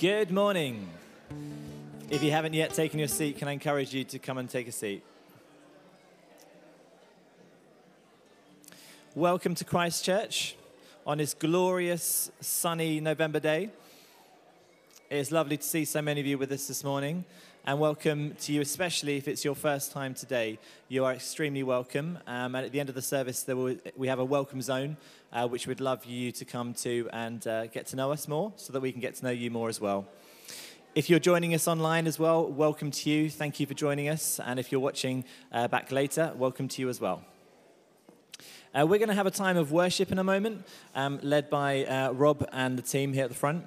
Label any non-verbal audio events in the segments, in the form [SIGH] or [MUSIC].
Good morning. If you haven't yet taken your seat, can I encourage you to come and take a seat? Welcome to Christchurch on this glorious sunny November day. It's lovely to see so many of you with us this morning. And welcome to you, especially if it's your first time today. You are extremely welcome. Um, and at the end of the service, will, we have a welcome zone, uh, which we'd love you to come to and uh, get to know us more so that we can get to know you more as well. If you're joining us online as well, welcome to you. Thank you for joining us. And if you're watching uh, back later, welcome to you as well. Uh, we're going to have a time of worship in a moment, um, led by uh, Rob and the team here at the front.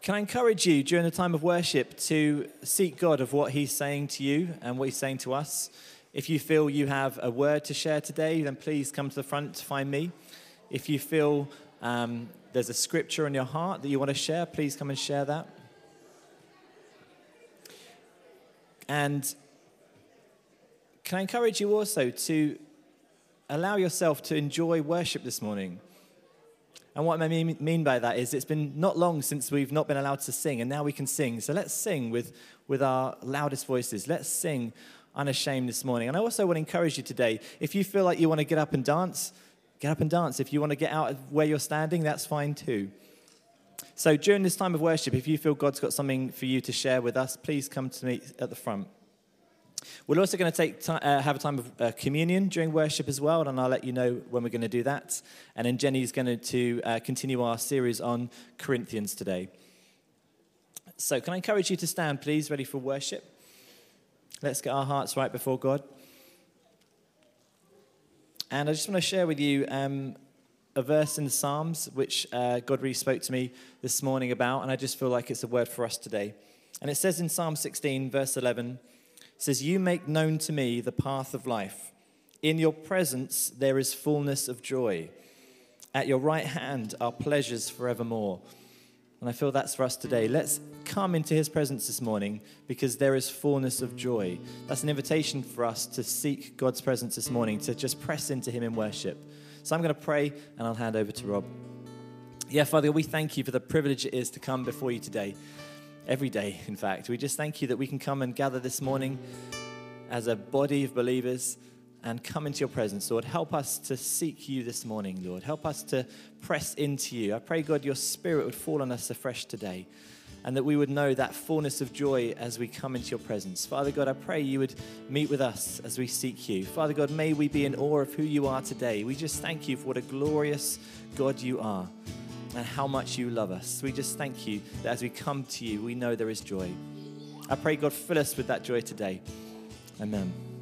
Can I encourage you during the time of worship to seek God of what He's saying to you and what He's saying to us? If you feel you have a word to share today, then please come to the front to find me. If you feel um, there's a scripture in your heart that you want to share, please come and share that. And can I encourage you also to allow yourself to enjoy worship this morning? And what I mean by that is it's been not long since we've not been allowed to sing, and now we can sing. So let's sing with, with our loudest voices. Let's sing unashamed this morning. And I also want to encourage you today if you feel like you want to get up and dance, get up and dance. If you want to get out of where you're standing, that's fine too. So during this time of worship, if you feel God's got something for you to share with us, please come to me at the front. We're also going to take uh, have a time of uh, communion during worship as well, and I'll let you know when we're going to do that. And then Jenny's going to uh, continue our series on Corinthians today. So, can I encourage you to stand, please, ready for worship? Let's get our hearts right before God. And I just want to share with you um, a verse in the Psalms which uh, God really spoke to me this morning about, and I just feel like it's a word for us today. And it says in Psalm 16, verse 11, says, You make known to me the path of life. In your presence there is fullness of joy. At your right hand are pleasures forevermore. And I feel that's for us today. Let's come into his presence this morning because there is fullness of joy. That's an invitation for us to seek God's presence this morning, to just press into him in worship. So I'm going to pray and I'll hand over to Rob. Yeah, Father, we thank you for the privilege it is to come before you today every day, in fact. We just thank you that we can come and gather this morning as a body of believers and come into your presence, Lord. Help us to seek you this morning, Lord. Help us to press into you. I pray, God, your spirit would fall on us afresh today and that we would know that fullness of joy as we come into your presence. Father God, I pray you would meet with us as we seek you. Father God, may we be in awe of who you are today. We just thank you for what a glorious God you are and how much you love us. We just thank you that as we come to you, we know there is joy. I pray, God, fill us with that joy today. Amen.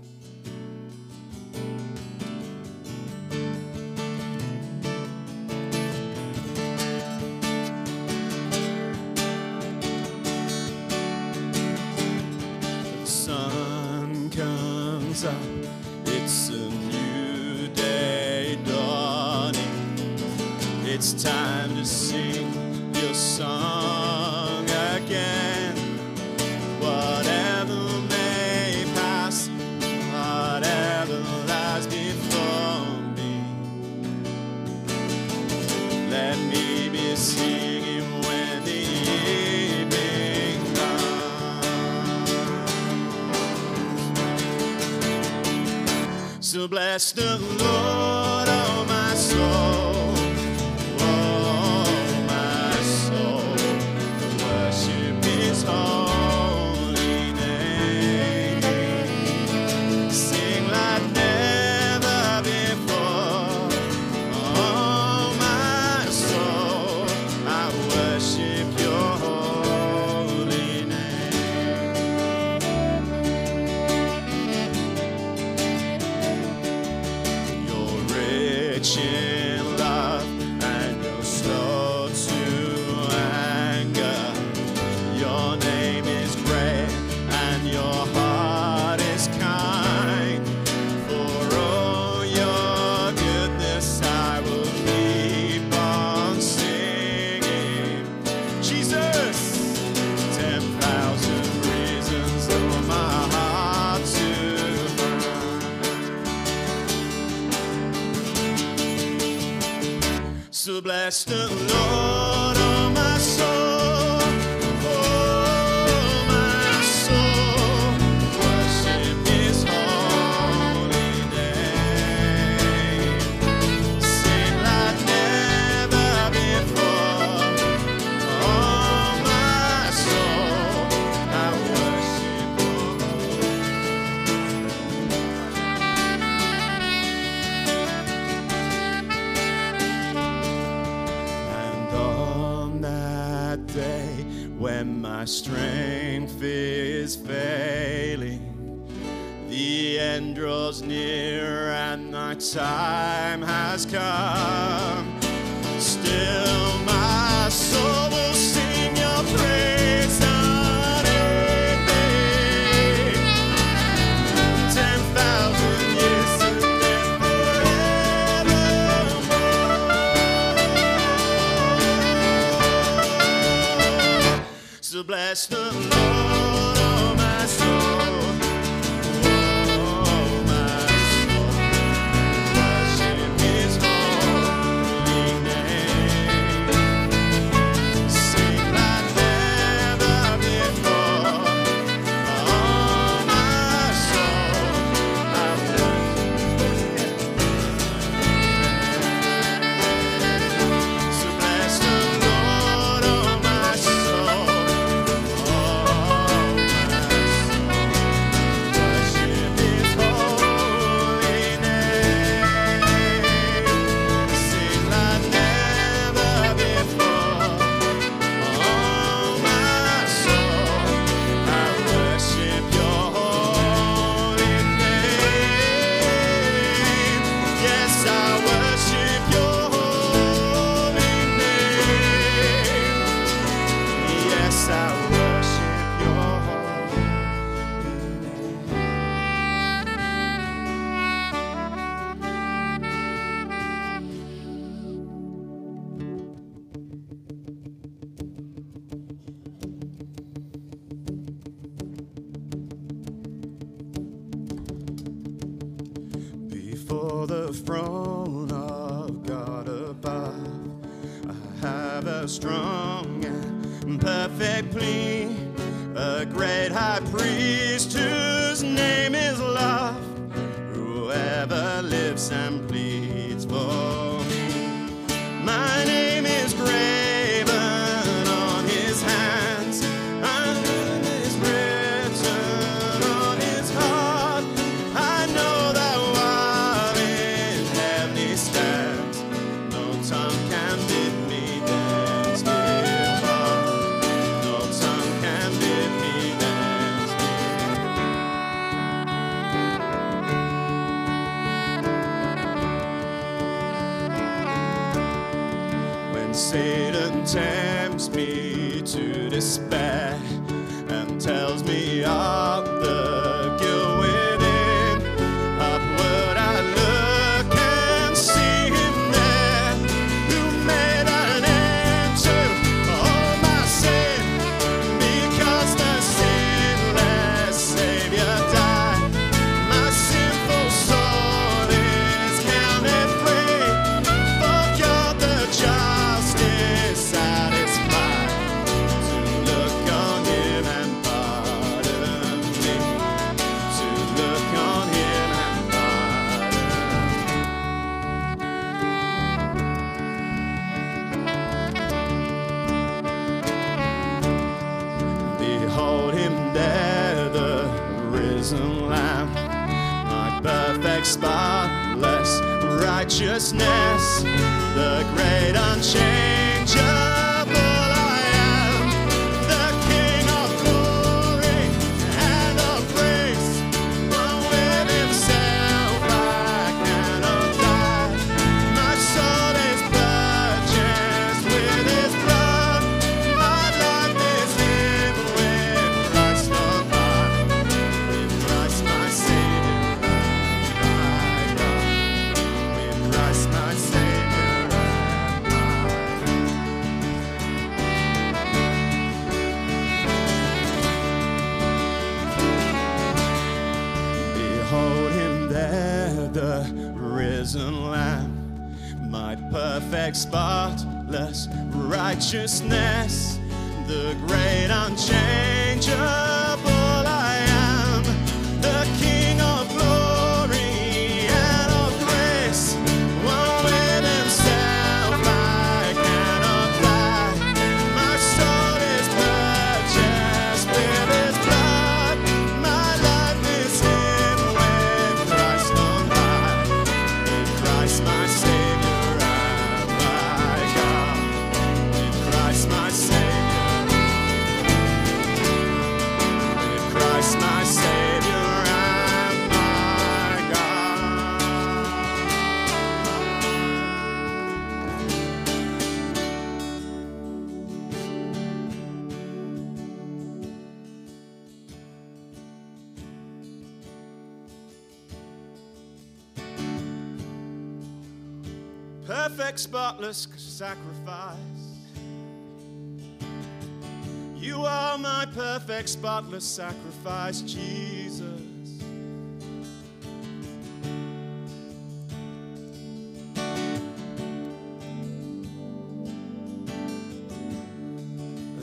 Spotless sacrifice, Jesus.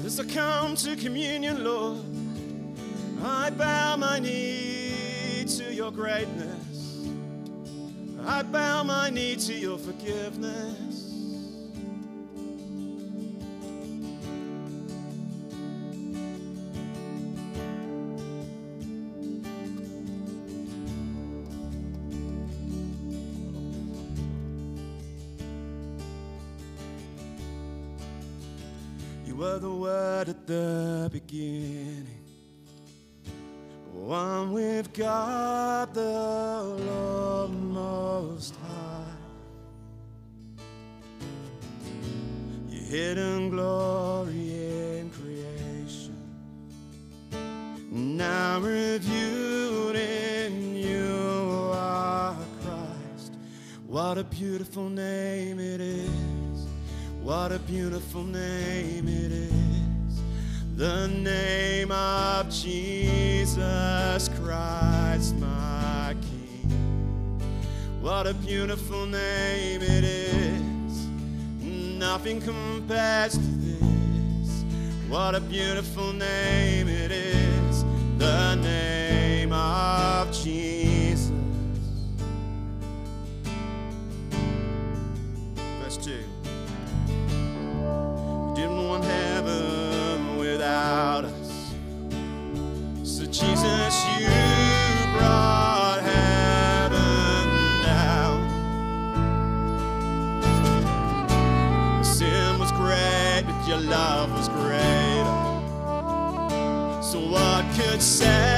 As I come to communion, Lord, I bow my knee to your greatness. I bow my knee to your forgiveness. God the Lord Most High. Your hidden glory in creation, now reviewed in you are Christ. What a beautiful name it is. What a beautiful name it is. The name of Jesus Christ, my King. What a beautiful name it is. Nothing compares to this. What a beautiful name it is. The name of Jesus. Verse 2. We didn't want heaven could separate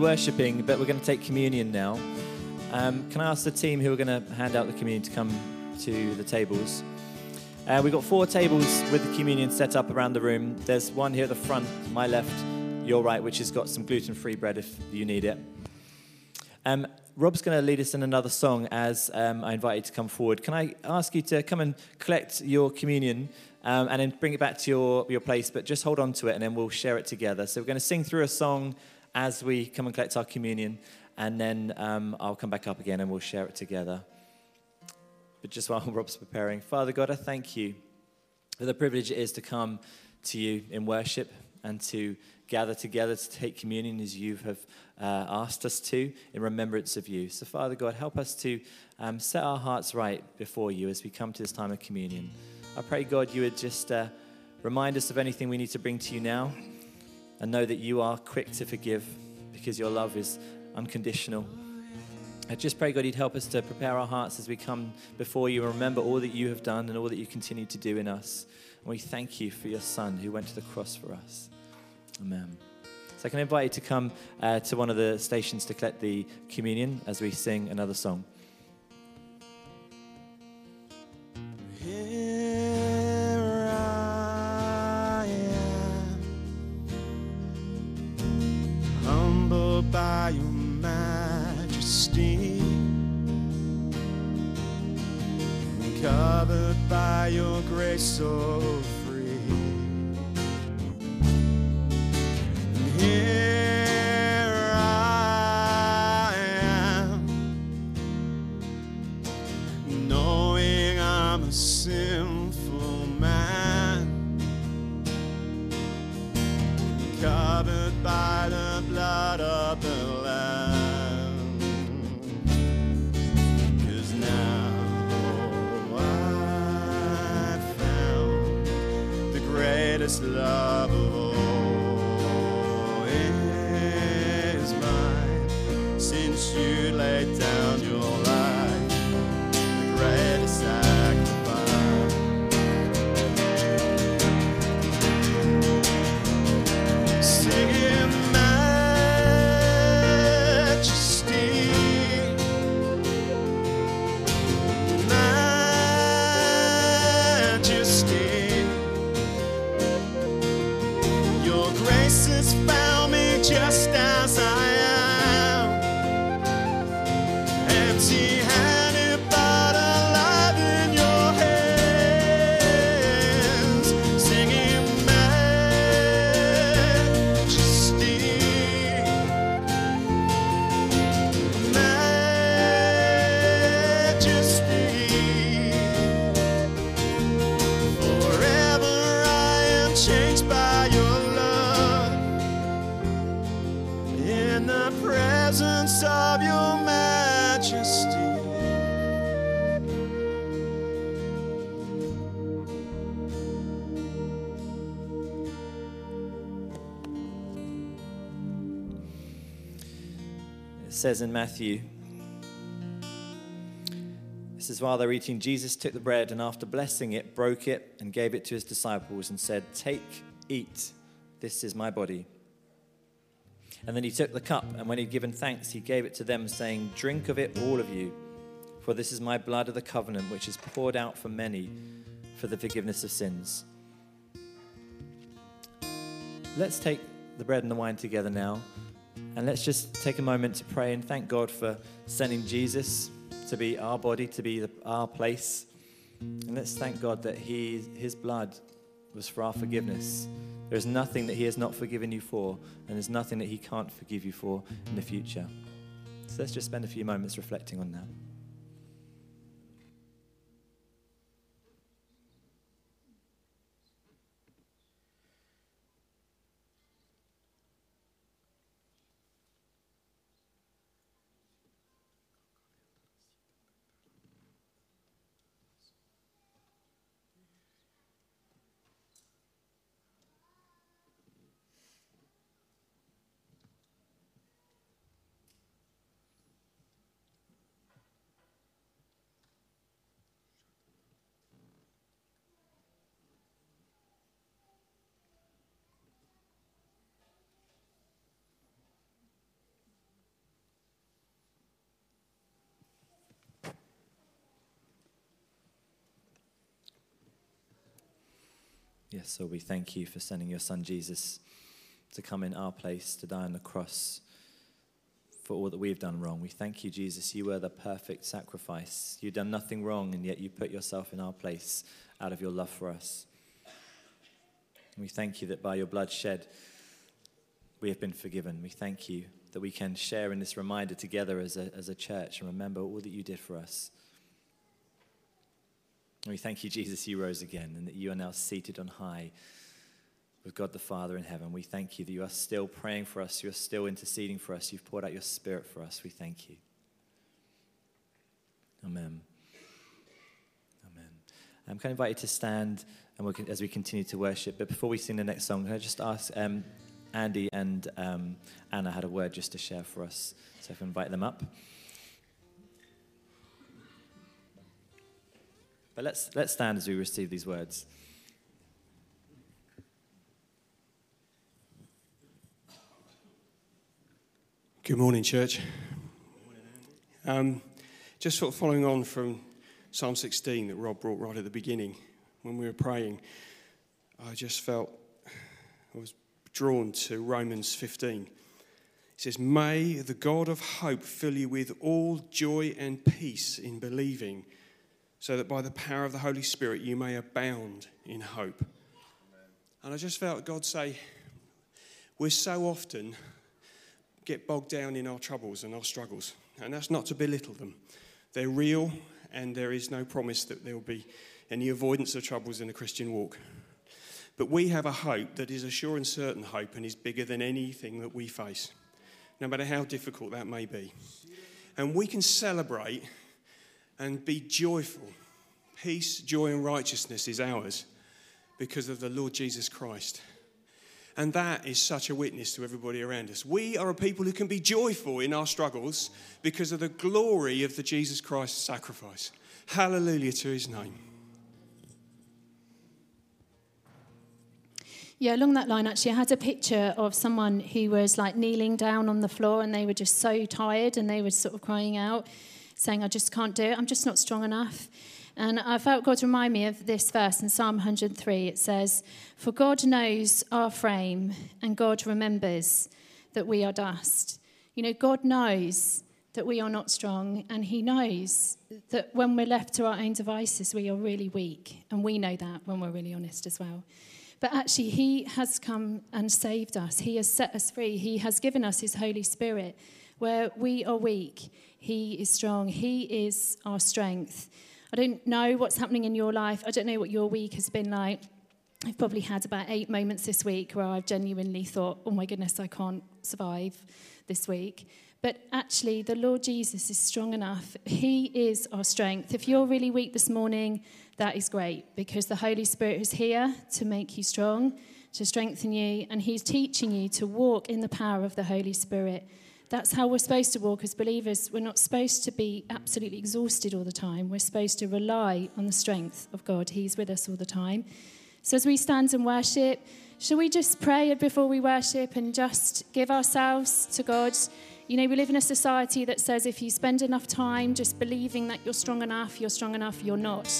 worshiping, but we're going to take communion now. Um, can I ask the team who are going to hand out the communion to come to the tables? Uh, we've got four tables with the communion set up around the room. There's one here at the front, my left, your right, which has got some gluten free bread if you need it. Um, Rob's going to lead us in another song as um, I invite you to come forward. Can I ask you to come and collect your communion um, and then bring it back to your, your place, but just hold on to it and then we'll share it together. So we're going to sing through a song as we come and collect our communion, and then um, I'll come back up again and we'll share it together. But just while [LAUGHS] Rob's preparing, Father God, I thank you for the privilege it is to come to you in worship and to gather together to take communion as you have uh, asked us to in remembrance of you. So, Father God, help us to um, set our hearts right before you as we come to this time of communion. I pray, God, you would just uh, remind us of anything we need to bring to you now and know that you are quick to forgive because your love is unconditional. I just pray, God, you'd help us to prepare our hearts as we come before you and remember all that you have done and all that you continue to do in us. And we thank you for your Son who went to the cross for us. Amen. So I can invite you to come uh, to one of the stations to collect the communion as we sing another song. Here by your majesty, covered by your grace so free. And here says in Matthew, this is while they're eating, Jesus took the bread and after blessing it, broke it and gave it to his disciples and said, Take, eat, this is my body. And then he took the cup, and when he'd given thanks, he gave it to them, saying, Drink of it, all of you, for this is my blood of the covenant, which is poured out for many for the forgiveness of sins. Let's take the bread and the wine together now, and let's just take a moment to pray and thank God for sending Jesus to be our body, to be our place. And let's thank God that he, His blood was for our forgiveness. There's nothing that He has not forgiven you for, and there's nothing that He can't forgive you for in the future. So let's just spend a few moments reflecting on that. Yes, so we thank you for sending your son Jesus to come in our place, to die on the cross for all that we've done wrong. We thank you, Jesus. You were the perfect sacrifice. You've done nothing wrong, and yet you put yourself in our place out of your love for us. We thank you that by your blood shed, we have been forgiven. We thank you that we can share in this reminder together as a, as a church and remember all that you did for us. We thank you, Jesus, you rose again and that you are now seated on high with God the Father in heaven. We thank you that you are still praying for us, you are still interceding for us, you've poured out your Spirit for us. We thank you. Amen. Amen. I'm going to invite you to stand and we'll, as we continue to worship. But before we sing the next song, can I just ask um, Andy and um, Anna had a word just to share for us, so I can invite them up. But let's, let's stand as we receive these words. Good morning, church. Um, just sort of following on from Psalm 16 that Rob brought right at the beginning, when we were praying, I just felt I was drawn to Romans 15. It says, May the God of hope fill you with all joy and peace in believing, so that by the power of the Holy Spirit you may abound in hope. And I just felt God say, We're so often get bogged down in our troubles and our struggles. And that's not to belittle them. They're real, and there is no promise that there will be any avoidance of troubles in the Christian walk. But we have a hope that is a sure and certain hope and is bigger than anything that we face, no matter how difficult that may be. And we can celebrate and be joyful. Peace, joy, and righteousness is ours because of the Lord Jesus Christ. And that is such a witness to everybody around us. We are a people who can be joyful in our struggles because of the glory of the Jesus Christ sacrifice. Hallelujah to his name. Yeah, along that line, actually, I had a picture of someone who was like kneeling down on the floor and they were just so tired and they were sort of crying out, saying, I just can't do it. I'm just not strong enough. And I felt God remind me of this verse in Psalm 103. It says, For God knows our frame and God remembers that we are dust. You know, God knows that we are not strong, and He knows that when we're left to our own devices, we are really weak. And we know that when we're really honest as well. But actually, He has come and saved us. He has set us free. He has given us His Holy Spirit. Where we are weak, He is strong. He is our strength. I don't know what's happening in your life. I don't know what your week has been like. I've probably had about eight moments this week where I've genuinely thought, oh my goodness, I can't survive this week. But actually, the Lord Jesus is strong enough. He is our strength. If you're really weak this morning, that is great because the Holy Spirit is here to make you strong, to strengthen you, and He's teaching you to walk in the power of the Holy Spirit. That's how we're supposed to walk as believers. We're not supposed to be absolutely exhausted all the time. We're supposed to rely on the strength of God. He's with us all the time. So as we stand and worship, shall we just pray before we worship and just give ourselves to God? You know, we live in a society that says if you spend enough time just believing that you're strong enough, you're strong enough, you're not.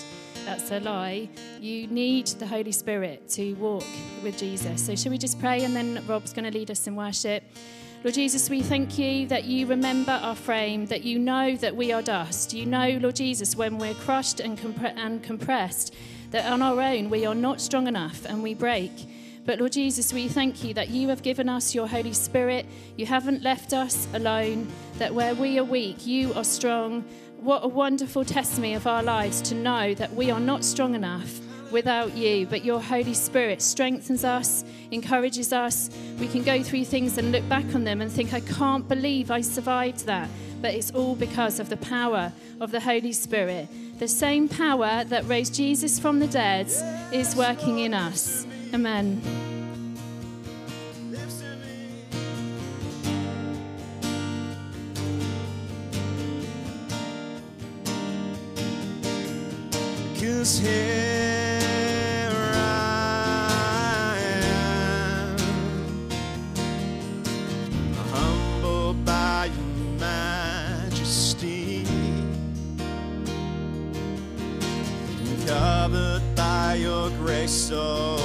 That's a lie. You need the Holy Spirit to walk with Jesus. So, shall we just pray and then Rob's going to lead us in worship? Lord Jesus, we thank you that you remember our frame, that you know that we are dust. You know, Lord Jesus, when we're crushed and, compre- and compressed, that on our own we are not strong enough and we break. But Lord Jesus, we thank you that you have given us your Holy Spirit. You haven't left us alone, that where we are weak, you are strong. What a wonderful testimony of our lives to know that we are not strong enough without you, but your Holy Spirit strengthens us, encourages us. We can go through things and look back on them and think, I can't believe I survived that. But it's all because of the power of the Holy Spirit. The same power that raised Jesus from the dead is working in us. Amen. Cause here your grace so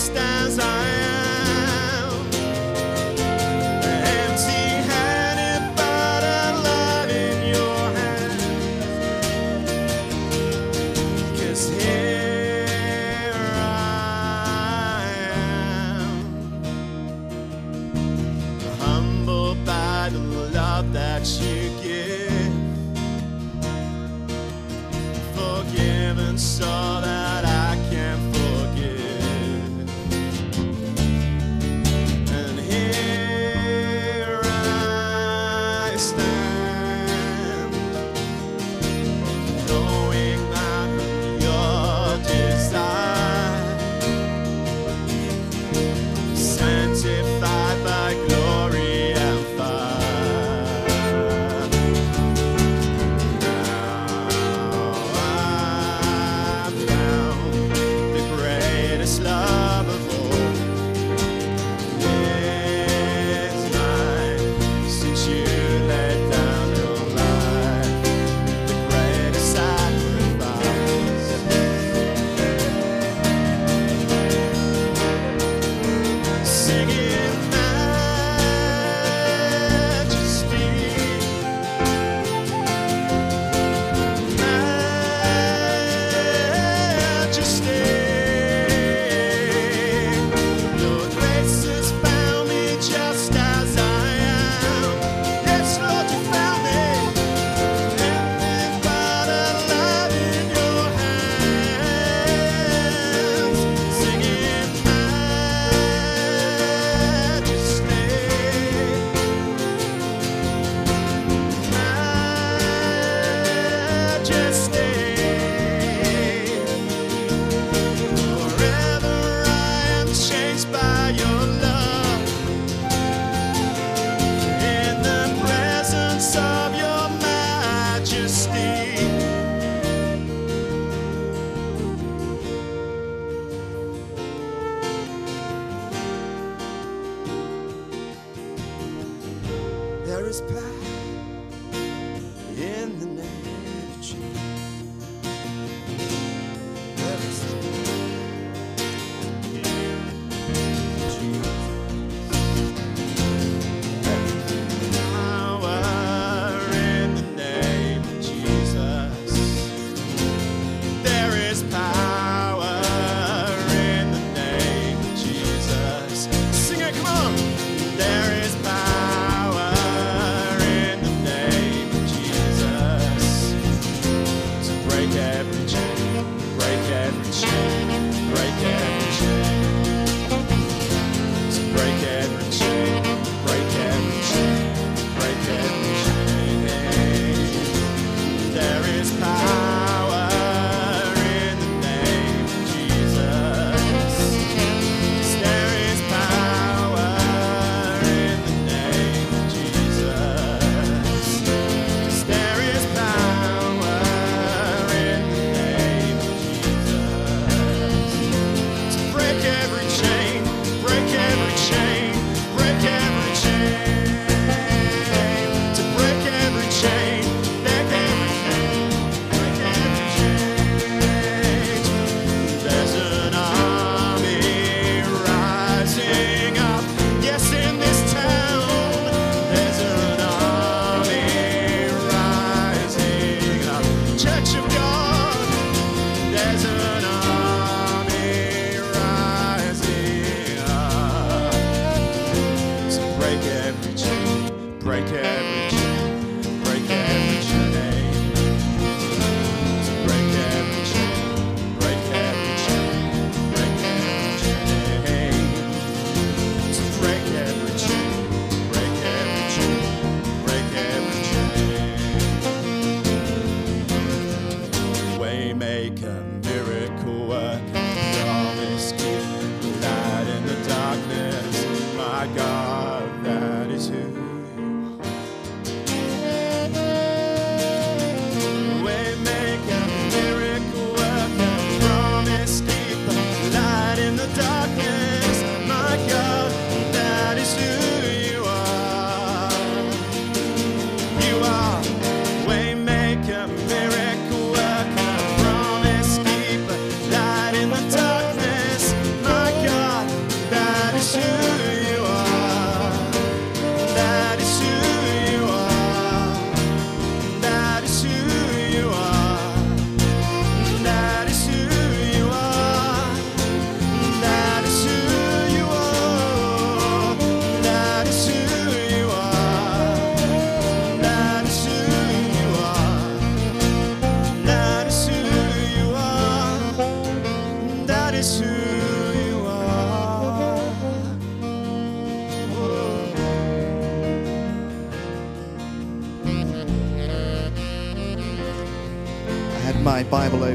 just as I am.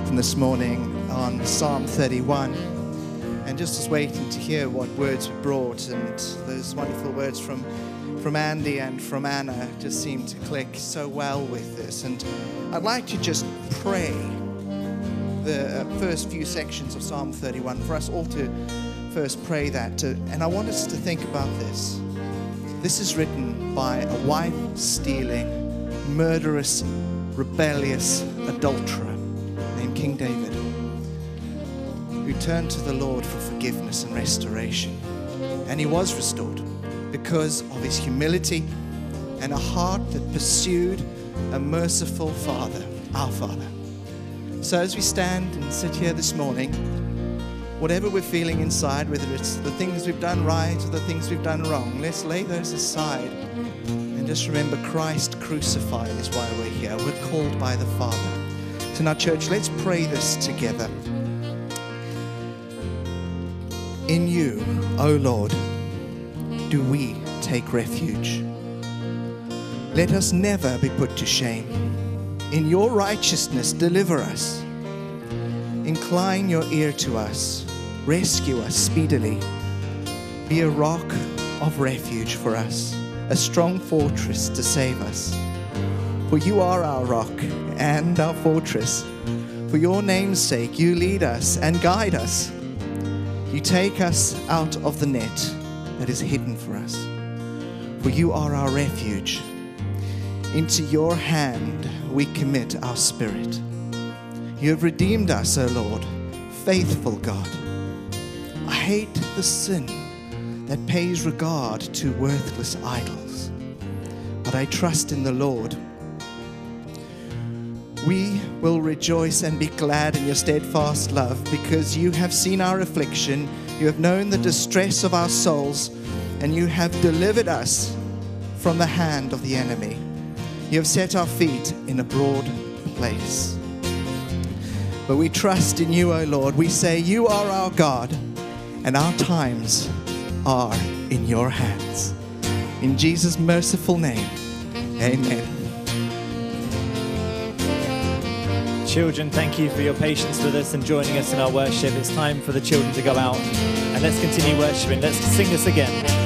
Open this morning on Psalm 31 and just was waiting to hear what words were brought and those wonderful words from from Andy and from Anna just seemed to click so well with this. And I'd like to just pray the uh, first few sections of Psalm 31 for us all to first pray that. To, and I want us to think about this. This is written by a wife stealing murderous rebellious adulterer King David, who turned to the Lord for forgiveness and restoration. And he was restored because of his humility and a heart that pursued a merciful Father, our Father. So as we stand and sit here this morning, whatever we're feeling inside, whether it's the things we've done right or the things we've done wrong, let's lay those aside and just remember Christ crucified is why we're here. We're called by the Father. Now, church, let's pray this together. In you, O Lord, do we take refuge. Let us never be put to shame. In your righteousness, deliver us. Incline your ear to us. Rescue us speedily. Be a rock of refuge for us, a strong fortress to save us. For you are our rock and our fortress. For your name's sake, you lead us and guide us. You take us out of the net that is hidden for us. For you are our refuge. Into your hand we commit our spirit. You have redeemed us, O Lord, faithful God. I hate the sin that pays regard to worthless idols, but I trust in the Lord. We will rejoice and be glad in your steadfast love because you have seen our affliction, you have known the distress of our souls, and you have delivered us from the hand of the enemy. You have set our feet in a broad place. But we trust in you, O Lord. We say, You are our God, and our times are in your hands. In Jesus' merciful name, amen. Children, thank you for your patience with us and joining us in our worship. It's time for the children to go out and let's continue worshiping. Let's sing this again.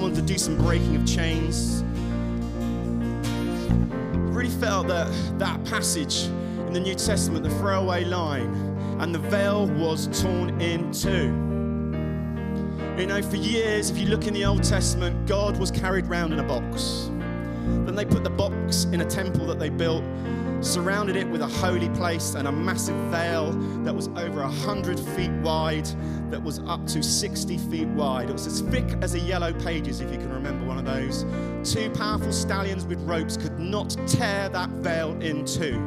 Wanted to do some breaking of chains. I really felt that that passage in the New Testament, the throwaway line, and the veil was torn in two. You know, for years, if you look in the Old Testament, God was carried round in a box. Then they put the box in a temple that they built, surrounded it with a holy place and a massive veil that was over a hundred feet wide, that was up to 60 feet wide. It was as thick as a yellow pages, if you can remember one of those. Two powerful stallions with ropes could not tear that veil in two.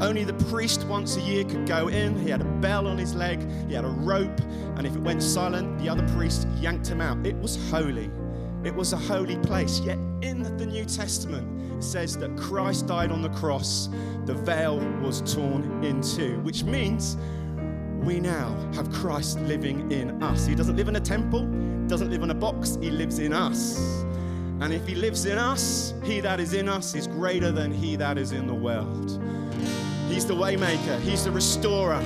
Only the priest once a year could go in. He had a bell on his leg, he had a rope, and if it went silent, the other priest yanked him out. It was holy. It was a holy place. Yet in the New Testament, says that Christ died on the cross, the veil was torn in two, which means we now have Christ living in us. He doesn't live in a temple, doesn't live in a box, he lives in us. And if he lives in us, he that is in us is greater than he that is in the world. He's the waymaker, he's the restorer,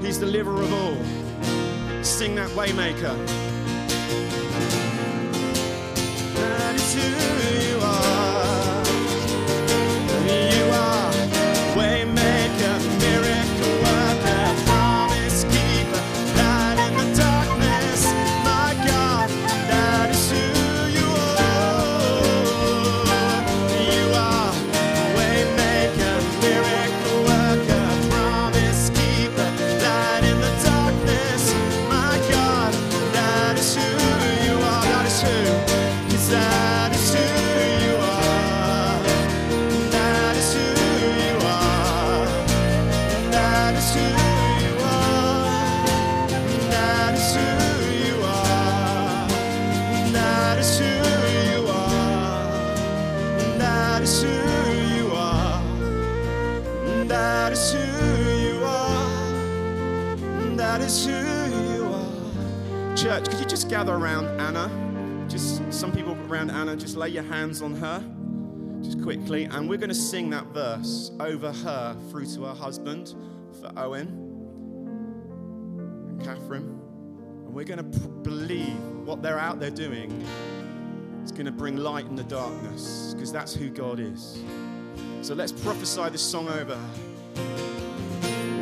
he's the liver of all. Sing that waymaker. That is who on her, just quickly, and we're going to sing that verse over her through to her husband for Owen and Catherine. And we're going to believe what they're out there doing is going to bring light in the darkness because that's who God is. So let's prophesy this song over.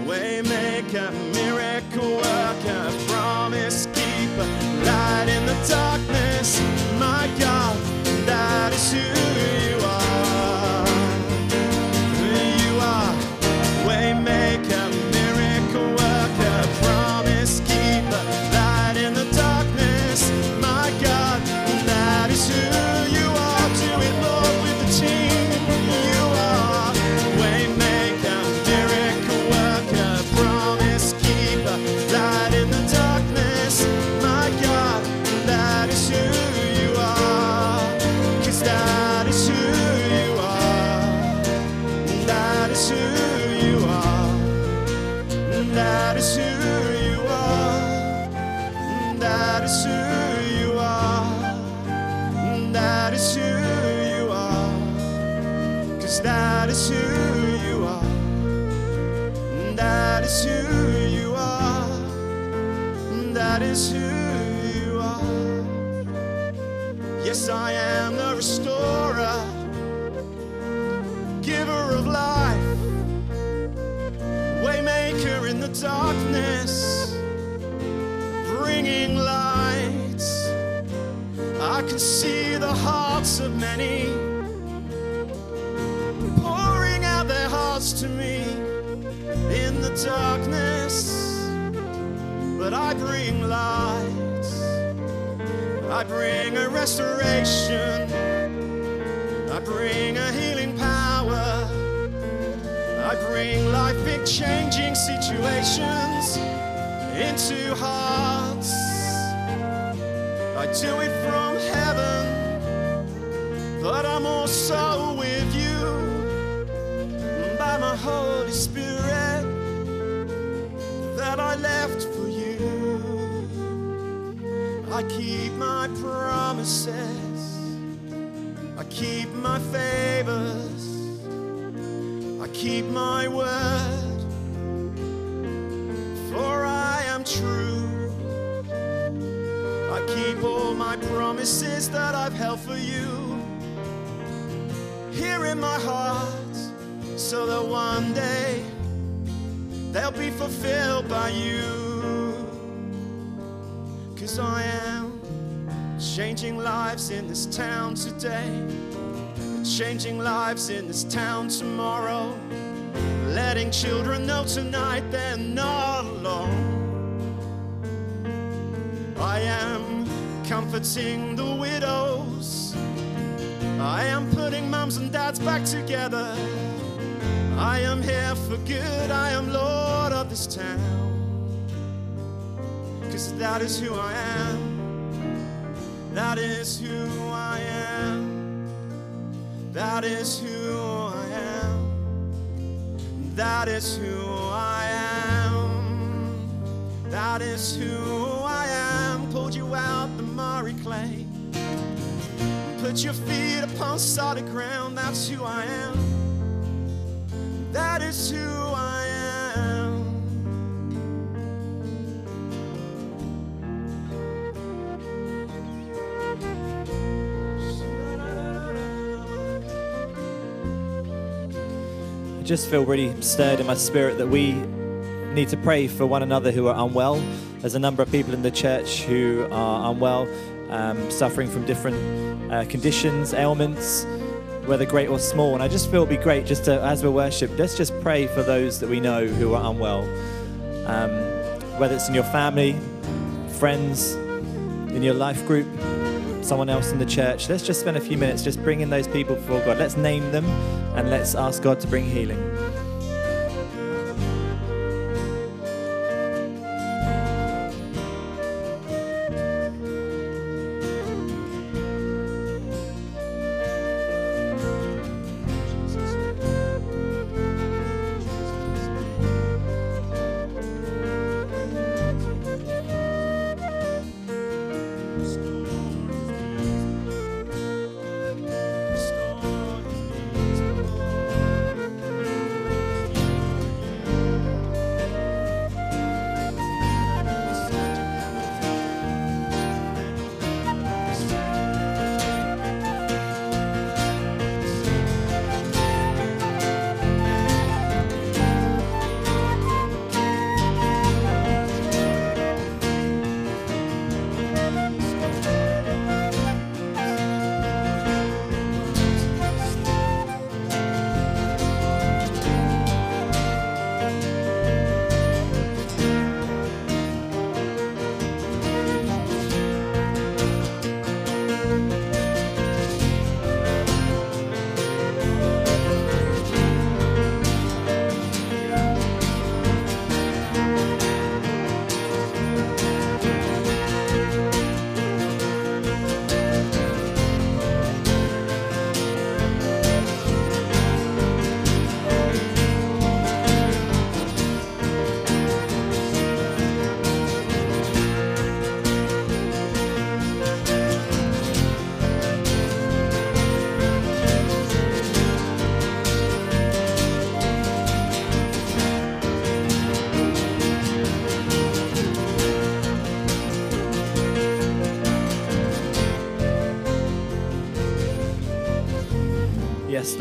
Waymaker, miracle worker, promise keeper, light in the darkness. My God, that see the hearts of many pouring out their hearts to me in the darkness. But I bring light, I bring a restoration, I bring a healing power, I bring life in changing situations into hearts. Do it from heaven, but I'm also with you by my Holy Spirit that I left for you. I keep my promises, I keep my favors, I keep my word, for I am true. I keep my promises that I've held for you. Here in my heart so that one day they'll be fulfilled by you. Cause I am changing lives in this town today, changing lives in this town tomorrow, letting children know tonight they're not comforting the widows. I am putting mums and dads back together. I am here for good. I am Lord of this town. Cause that is who I am. That is who I am. That is who I am. That is who I am. That is who Put your feet upon solid ground. That's who I am. That is who I am. I just feel really stirred in my spirit that we need to pray for one another who are unwell. There's a number of people in the church who are unwell, um, suffering from different uh, conditions, ailments, whether great or small. And I just feel it'd be great just to, as we worship, let's just pray for those that we know who are unwell. Um, whether it's in your family, friends, in your life group, someone else in the church. Let's just spend a few minutes just bringing those people before God. Let's name them and let's ask God to bring healing.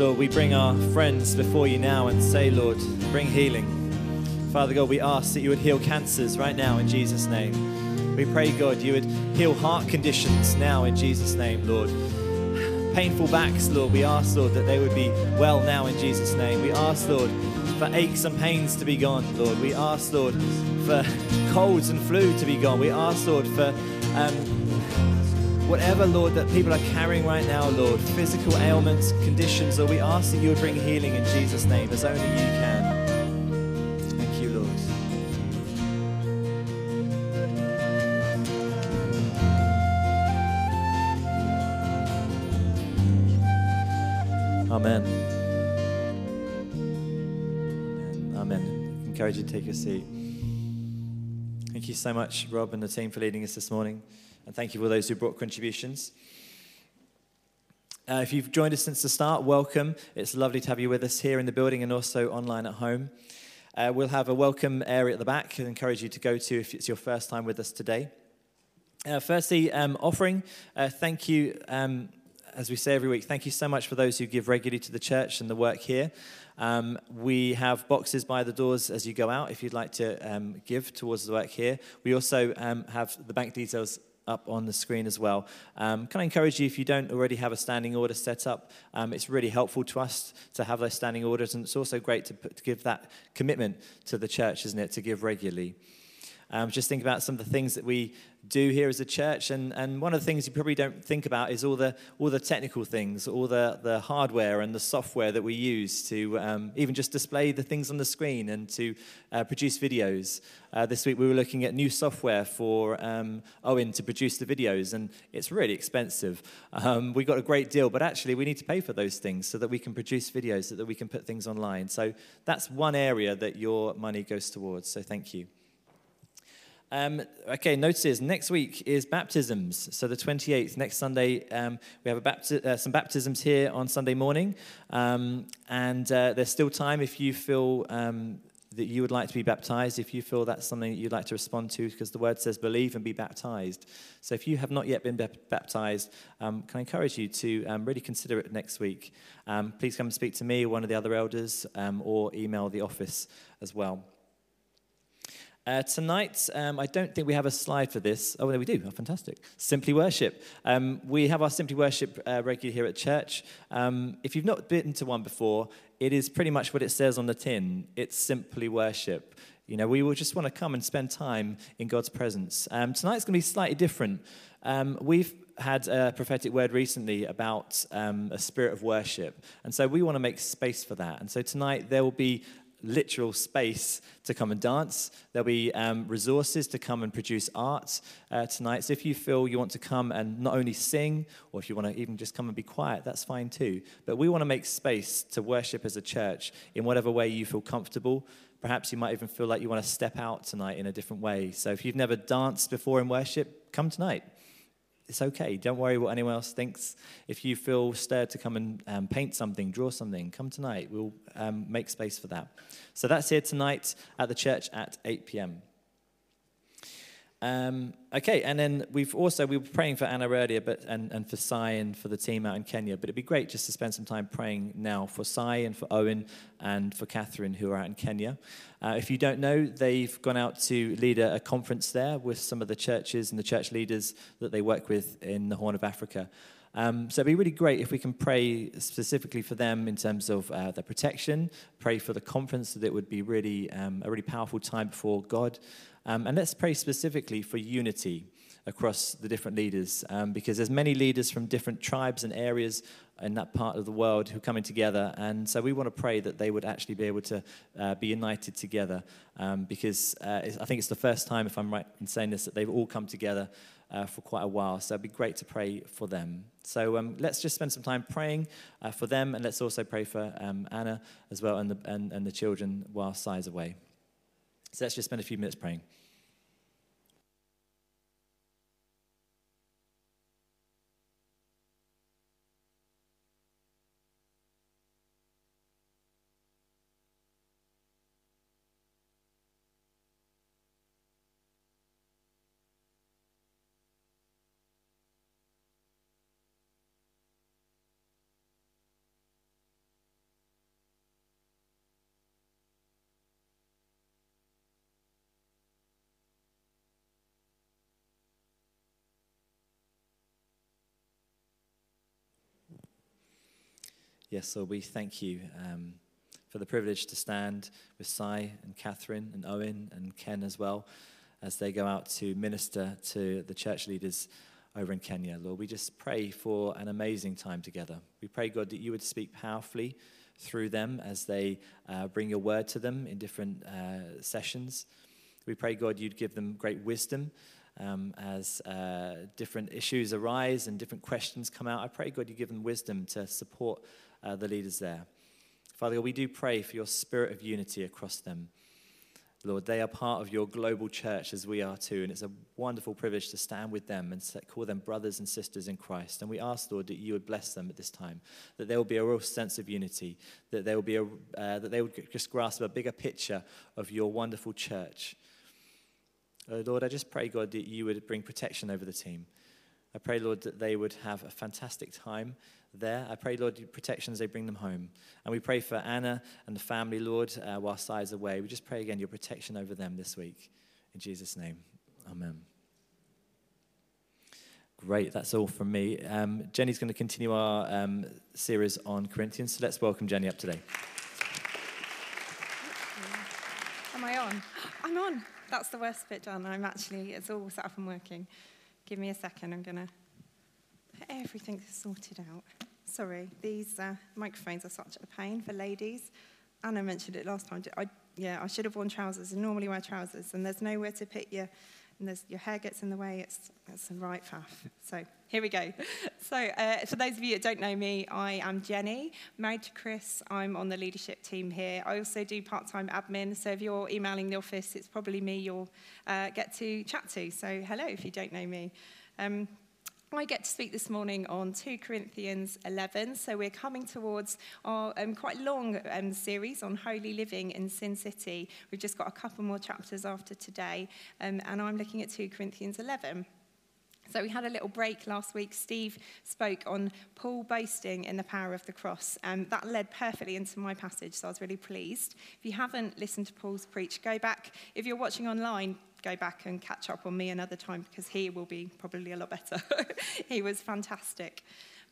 Lord, we bring our friends before you now and say, Lord, bring healing. Father God, we ask that you would heal cancers right now in Jesus' name. We pray, God, you would heal heart conditions now in Jesus' name, Lord. Painful backs, Lord, we ask, Lord, that they would be well now in Jesus' name. We ask, Lord, for aches and pains to be gone, Lord. We ask, Lord, for colds and flu to be gone. We ask, Lord, for um, whatever, Lord, that people are carrying right now, Lord, physical ailments, conditions, Lord, we ask that you would bring healing in Jesus' name as only you can. Thank you, Lord. Amen. Amen. I encourage you to take your seat. Thank you so much, Rob and the team, for leading us this morning. And thank you for those who brought contributions. Uh, if you've joined us since the start, welcome. It's lovely to have you with us here in the building and also online at home. Uh, we'll have a welcome area at the back. I encourage you to go to if it's your first time with us today. Uh, firstly, um, offering. Uh, thank you, um, as we say every week, thank you so much for those who give regularly to the church and the work here. Um, we have boxes by the doors as you go out if you'd like to um, give towards the work here. We also um, have the bank details up on the screen as well. Um, can I encourage you, if you don't already have a standing order set up, um, it's really helpful to us to have those standing orders, and it's also great to, put, to give that commitment to the church, isn't it, to give regularly. Um, just think about some of the things that we do here as a church. And, and one of the things you probably don't think about is all the, all the technical things, all the, the hardware and the software that we use to um, even just display the things on the screen and to uh, produce videos. Uh, this week we were looking at new software for um, Owen to produce the videos, and it's really expensive. Um, we got a great deal, but actually we need to pay for those things so that we can produce videos, so that we can put things online. So that's one area that your money goes towards. So thank you. Um, okay, notices next week is baptisms. So the 28th, next Sunday, um, we have bapti- uh, some baptisms here on Sunday morning. Um, and uh, there's still time if you feel um, that you would like to be baptized, if you feel that's something that you'd like to respond to, because the word says believe and be baptized. So if you have not yet been baptized, um, can I encourage you to um, really consider it next week? please come and speak to me or one of the other elders or email the office as well. Uh, tonight, um, I don't think we have a slide for this. Oh, no, we do. Oh, fantastic. Simply Worship. Um, we have our Simply Worship uh, regularly here at church. Um, if you've not been to one before, it is pretty much what it says on the tin. It's Simply Worship. You know, we will just want to come and spend time in God's presence. Um, tonight's going to be slightly different. Um, we've had a prophetic word recently about um, a spirit of worship. And so we want to make space for that. And so tonight there will be literal space to come and dance. There'll be um, resources to come and produce art uh, tonight. So if you feel you want to come and not only sing, or if you want to even just come and be quiet, that's fine too. But we want to make space to worship as a church in whatever way you feel comfortable. Perhaps you might even feel like you want to step out tonight in a different way. So if you've never danced before in worship, come tonight it's okay. Don't worry what anyone else thinks. If you feel stirred to come and um, paint something, draw something, come tonight. We'll um, make space for that. So that's here tonight at the church at 8 p.m. Um, okay, and then we've also we were praying for Anna earlier, but and, and for Sai and for the team out in Kenya. But it'd be great just to spend some time praying now for Sai and for Owen and for Catherine who are out in Kenya. Uh, if you don't know, they've gone out to lead a, a, conference there with some of the churches and the church leaders that they work with in the Horn of Africa. Um, so it'd be really great if we can pray specifically for them in terms of uh, their protection, pray for the conference that it would be really um, a really powerful time before God. Um, and let's pray specifically for unity across the different leaders um, because there's many leaders from different tribes and areas in that part of the world who are coming together. And so we want to pray that they would actually be able to uh, be united together um, because uh, i think it's the first time if i'm right in saying this that they've all come together uh, for quite a while. So it'd be great to pray for them. So um, let's just spend some time praying uh, for them and let's also pray for um, anna as well and the, and, and the children while Sai's away so let's just spend a few minutes praying. Yes, so we thank you um, for the privilege to stand with Sai and Catherine and Owen and Ken as well as they go out to minister to the church leaders over in Kenya. Lord, we just pray for an amazing time together. We pray, God, that you would speak powerfully through them as they uh, bring your word to them in different uh, sessions. We pray, God, you'd give them great wisdom um, as uh, different issues arise and different questions come out. I pray, God, you give them wisdom to support uh, the leaders there. Father, God, we do pray for your spirit of unity across them. Lord, they are part of your global church as we are too, and it's a wonderful privilege to stand with them and call them brothers and sisters in Christ. And we ask, Lord, that you would bless them at this time, that there will be a real sense of unity, that there will be a, uh, that they would just grasp a bigger picture of your wonderful church. Oh, Lord, I just pray, God, that you would bring protection over the team. I pray, Lord, that they would have a fantastic time there. I pray, Lord, protection as they bring them home. And we pray for Anna and the family, Lord, uh, while Si's away. We just pray again your protection over them this week. In Jesus' name, amen. Great, that's all from me. Um, Jenny's going to continue our um, series on Corinthians, so let's welcome Jenny up today. Am I on? I'm on. That's the worst bit done. I'm actually, it's all set up and working. Give me a second. I'm going to everything sorted out. Sorry, these uh, microphones are such a pain for ladies. Anna mentioned it last time. I, yeah, I should have worn trousers. I normally wear trousers, and there's nowhere to put your and your hair gets in the way, it's, it's a right faff. So here we go. [LAUGHS] So uh, for those of you that don't know me, I am Jenny, married to Chris. I'm on the leadership team here. I also do part-time admin, so if you're emailing the office, it's probably me you'll uh, get to chat to. So hello if you don't know me. Um, I get to speak this morning on 2 Corinthians 11. So we're coming towards our um, quite long um, series on holy living in Sin City. We've just got a couple more chapters after today, um, and I'm looking at 2 Corinthians 11. So we had a little break last week. Steve spoke on Paul boasting in the power of the cross, and that led perfectly into my passage, so I was really pleased. If you haven't listened to Paul's preach, go back. If you're watching online, go back and catch up on me another time because he will be probably a lot better. [LAUGHS] he was fantastic.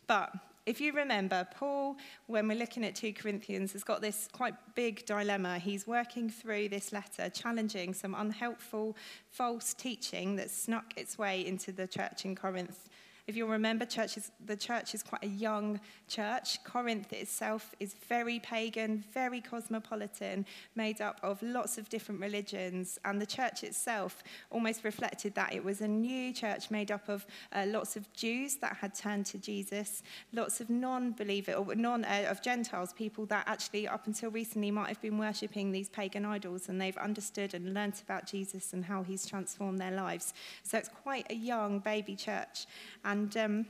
But if you remember, Paul, when we're looking at 2 Corinthians, has got this quite big dilemma. He's working through this letter, challenging some unhelpful, false teaching that snuck its way into the church in Corinth. If you'll remember, church is, the church is quite a young church. Corinth itself is very pagan, very cosmopolitan, made up of lots of different religions. And the church itself almost reflected that. It was a new church made up of uh, lots of Jews that had turned to Jesus, lots of non believer or non uh, of Gentiles, people that actually up until recently might have been worshipping these pagan idols and they've understood and learnt about Jesus and how he's transformed their lives. So it's quite a young baby church. And and um,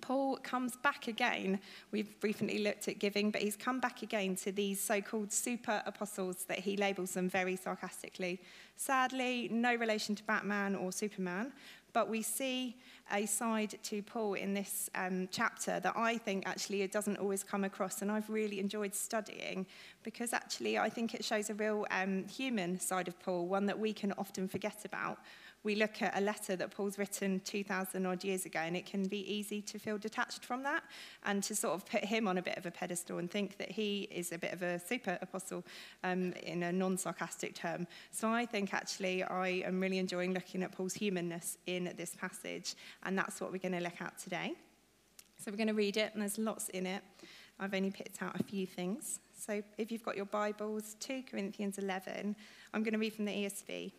Paul comes back again. We've briefly looked at giving, but he's come back again to these so called super apostles that he labels them very sarcastically. Sadly, no relation to Batman or Superman, but we see a side to Paul in this um, chapter that I think actually it doesn't always come across, and I've really enjoyed studying because actually I think it shows a real um, human side of Paul, one that we can often forget about we look at a letter that Paul's written 2,000 odd years ago, and it can be easy to feel detached from that and to sort of put him on a bit of a pedestal and think that he is a bit of a super apostle um, in a non sarcastic term. So I think actually I am really enjoying looking at Paul's humanness in this passage, and that's what we're going to look at today. So we're going to read it, and there's lots in it. I've only picked out a few things. So if you've got your Bibles, 2 Corinthians 11, I'm going to read from the ESV.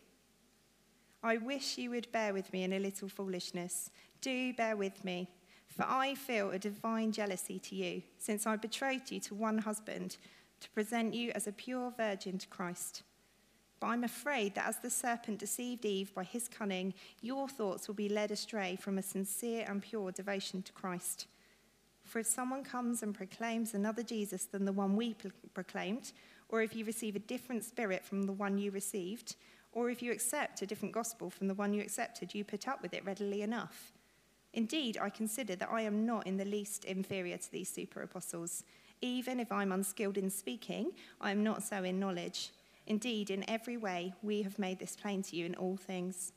I wish you would bear with me in a little foolishness. Do bear with me, for I feel a divine jealousy to you, since I betrothed you to one husband to present you as a pure virgin to Christ. But I'm afraid that as the serpent deceived Eve by his cunning, your thoughts will be led astray from a sincere and pure devotion to Christ. For if someone comes and proclaims another Jesus than the one we proclaimed, or if you receive a different spirit from the one you received, or if you accept a different gospel from the one you accepted, you put up with it readily enough. Indeed, I consider that I am not in the least inferior to these super apostles. Even if I'm unskilled in speaking, I am not so in knowledge. Indeed, in every way, we have made this plain to you in all things.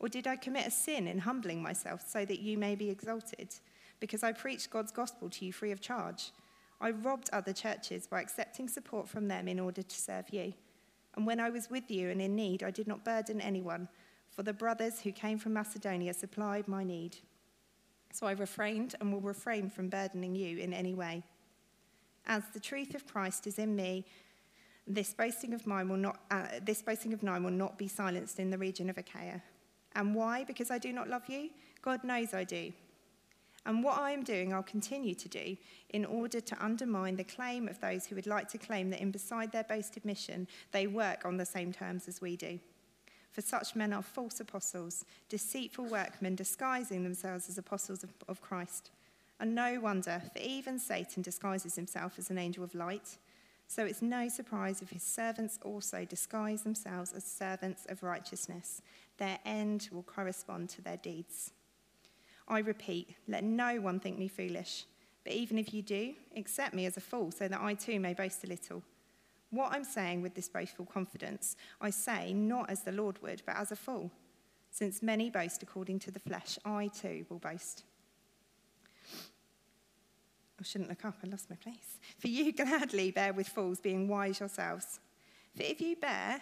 Or did I commit a sin in humbling myself so that you may be exalted? Because I preached God's gospel to you free of charge. I robbed other churches by accepting support from them in order to serve you. And when I was with you and in need, I did not burden anyone, for the brothers who came from Macedonia supplied my need. So I refrained and will refrain from burdening you in any way. As the truth of Christ is in me, this boasting of mine will not, uh, this boasting of mine will not be silenced in the region of Achaia. And why? Because I do not love you? God knows I do. And what I am doing, I'll continue to do in order to undermine the claim of those who would like to claim that in beside their boasted mission, they work on the same terms as we do. For such men are false apostles, deceitful workmen disguising themselves as apostles of, of Christ. And no wonder, for even Satan disguises himself as an angel of light. So it's no surprise if his servants also disguise themselves as servants of righteousness. Their end will correspond to their deeds. I repeat, let no one think me foolish. But even if you do, accept me as a fool, so that I too may boast a little. What I'm saying with this boastful confidence, I say not as the Lord would, but as a fool. Since many boast according to the flesh, I too will boast. I shouldn't look up, I lost my place. For you [LAUGHS] gladly bear with fools, being wise yourselves. For if you bear,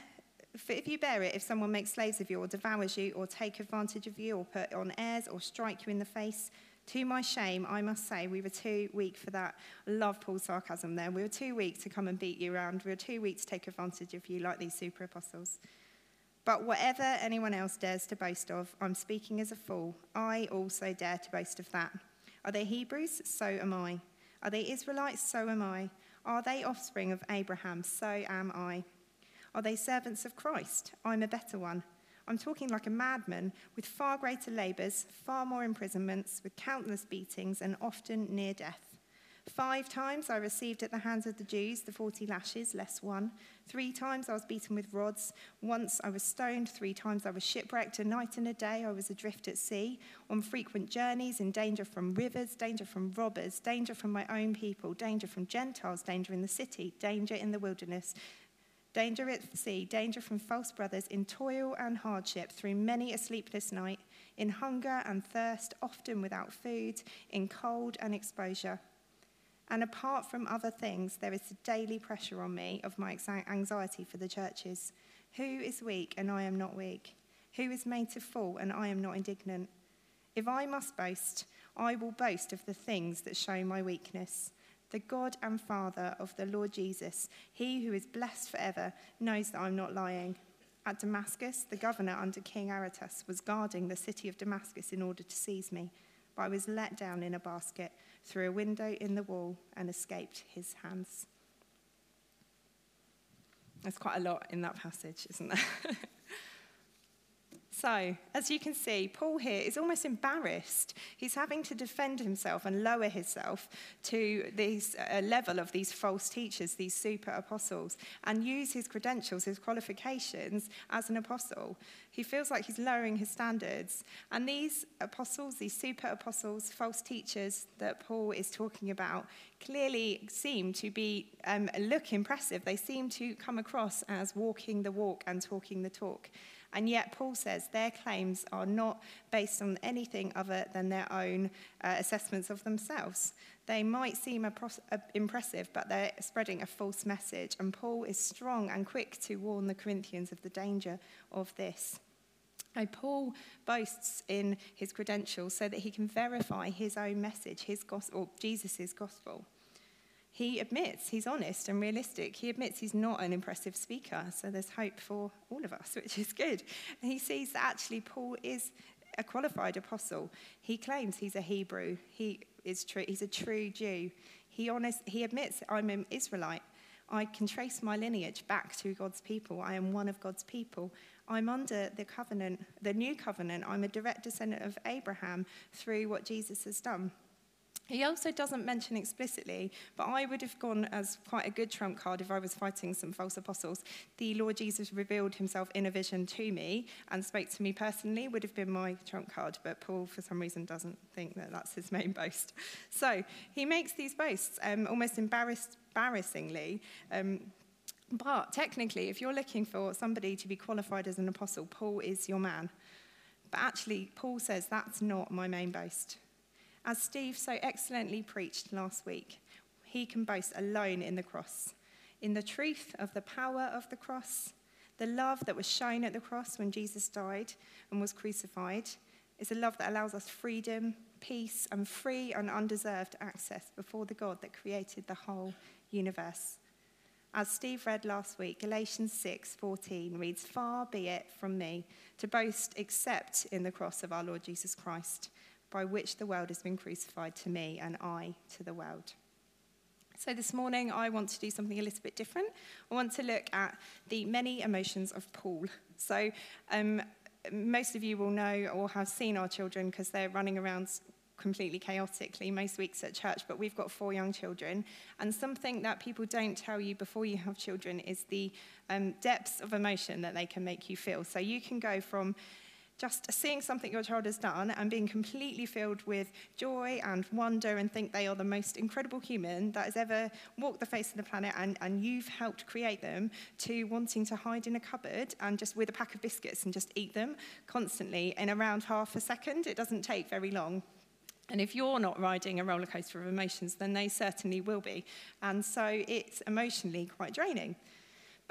if you bear it, if someone makes slaves of you, or devours you, or take advantage of you, or put on airs, or strike you in the face, to my shame, I must say, we were too weak for that. Love Paul's sarcasm there. We were too weak to come and beat you around. We were too weak to take advantage of you like these super apostles. But whatever anyone else dares to boast of, I'm speaking as a fool. I also dare to boast of that. Are they Hebrews? So am I. Are they Israelites? So am I. Are they offspring of Abraham? So am I. Are they servants of Christ? I'm a better one. I'm talking like a madman with far greater labours, far more imprisonments, with countless beatings, and often near death. Five times I received at the hands of the Jews the 40 lashes, less one. Three times I was beaten with rods. Once I was stoned. Three times I was shipwrecked. A night and a day I was adrift at sea, on frequent journeys, in danger from rivers, danger from robbers, danger from my own people, danger from Gentiles, danger in the city, danger in the wilderness, danger at sea, danger from false brothers, in toil and hardship, through many a sleepless night, in hunger and thirst, often without food, in cold and exposure. And apart from other things, there is a daily pressure on me of my anxiety for the churches. Who is weak and I am not weak? Who is made to fall and I am not indignant? If I must boast, I will boast of the things that show my weakness. The God and Father of the Lord Jesus, he who is blessed forever, knows that I'm not lying. At Damascus, the governor under King Aretas was guarding the city of Damascus in order to seize me, but I was let down in a basket through a window in the wall and escaped his hands. There's quite a lot in that passage, isn't there? [LAUGHS] So, as you can see, Paul here is almost embarrassed. He's having to defend himself and lower himself to this uh, level of these false teachers, these super apostles, and use his credentials, his qualifications as an apostle. He feels like he's lowering his standards. And these apostles, these super apostles, false teachers that Paul is talking about, clearly seem to be um, look impressive. They seem to come across as walking the walk and talking the talk. And yet, Paul says their claims are not based on anything other than their own uh, assessments of themselves. They might seem impressive, but they're spreading a false message. And Paul is strong and quick to warn the Corinthians of the danger of this. Now, Paul boasts in his credentials so that he can verify his own message, his gospel, Jesus' gospel he admits he's honest and realistic. He admits he's not an impressive speaker, so there's hope for all of us, [LAUGHS] which is good. And he sees that actually Paul is a qualified apostle. He claims he's a Hebrew. He is true. He's a true Jew. He honest. He admits I'm an Israelite. I can trace my lineage back to God's people. I am one of God's people. I'm under the covenant, the new covenant. I'm a direct descendant of Abraham through what Jesus has done. He also doesn't mention explicitly, but I would have gone as quite a good trump card if I was fighting some false apostles. The Lord Jesus revealed himself in a vision to me and spoke to me personally, would have been my trump card, but Paul, for some reason, doesn't think that that's his main [LAUGHS] boast. So he makes these boasts um, almost embarrassingly. Um, but technically, if you're looking for somebody to be qualified as an apostle, Paul is your man. But actually, Paul says that's not my main boast. As Steve so excellently preached last week, he can boast alone in the cross, in the truth of the power of the cross, the love that was shown at the cross when Jesus died and was crucified. is a love that allows us freedom, peace, and free and undeserved access before the God that created the whole universe. As Steve read last week, Galatians 6:14 reads, "Far be it from me to boast except in the cross of our Lord Jesus Christ." By which the world has been crucified to me and I to the world. So, this morning I want to do something a little bit different. I want to look at the many emotions of Paul. So, um, most of you will know or have seen our children because they're running around completely chaotically most weeks at church, but we've got four young children. And something that people don't tell you before you have children is the um, depths of emotion that they can make you feel. So you can go from just seeing something your child has done and being completely filled with joy and wonder and think they are the most incredible human that has ever walked the face of the planet and, and you've helped create them to wanting to hide in a cupboard and just with a pack of biscuits and just eat them constantly in around half a second. It doesn't take very long. And if you're not riding a roller coaster of emotions, then they certainly will be. And so it's emotionally quite draining.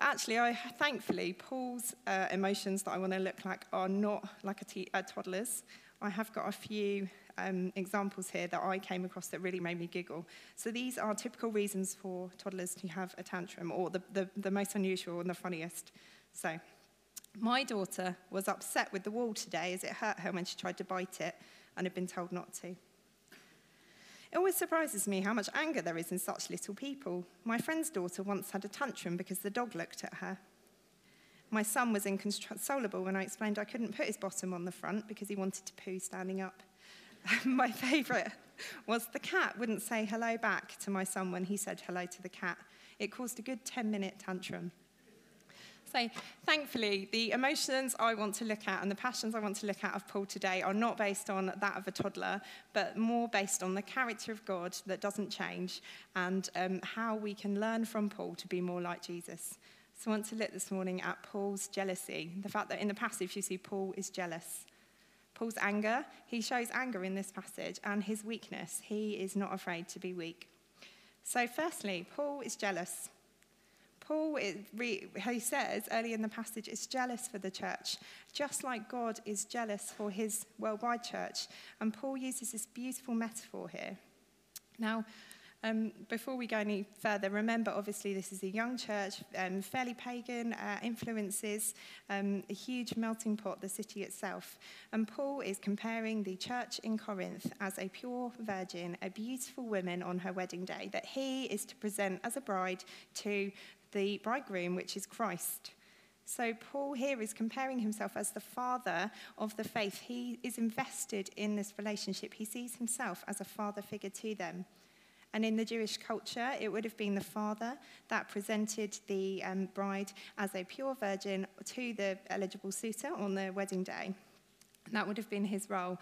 Actually, I, thankfully, Paul's uh, emotions that I want to look like are not like a, t- a toddler's. I have got a few um, examples here that I came across that really made me giggle. So these are typical reasons for toddlers to have a tantrum, or the, the, the most unusual and the funniest. So, my daughter was upset with the wall today as it hurt her when she tried to bite it and had been told not to. It always surprises me how much anger there is in such little people. My friend's daughter once had a tantrum because the dog looked at her. My son was inconsolable when I explained I couldn't put his bottom on the front because he wanted to poo standing up. [LAUGHS] my favourite was the cat wouldn't say hello back to my son when he said hello to the cat. It caused a good 10 minute tantrum. So, thankfully, the emotions I want to look at and the passions I want to look at of Paul today are not based on that of a toddler, but more based on the character of God that doesn't change and um, how we can learn from Paul to be more like Jesus. So, I want to look this morning at Paul's jealousy, the fact that in the passage you see Paul is jealous. Paul's anger, he shows anger in this passage, and his weakness, he is not afraid to be weak. So, firstly, Paul is jealous. Paul, he says early in the passage, is jealous for the church, just like God is jealous for his worldwide church. And Paul uses this beautiful metaphor here. Now, um, before we go any further, remember obviously this is a young church, um, fairly pagan uh, influences, um, a huge melting pot, the city itself. And Paul is comparing the church in Corinth as a pure virgin, a beautiful woman on her wedding day, that he is to present as a bride to the bridegroom, which is Christ. So, Paul here is comparing himself as the father of the faith. He is invested in this relationship. He sees himself as a father figure to them. And in the Jewish culture, it would have been the father that presented the um, bride as a pure virgin to the eligible suitor on the wedding day. That would have been his role.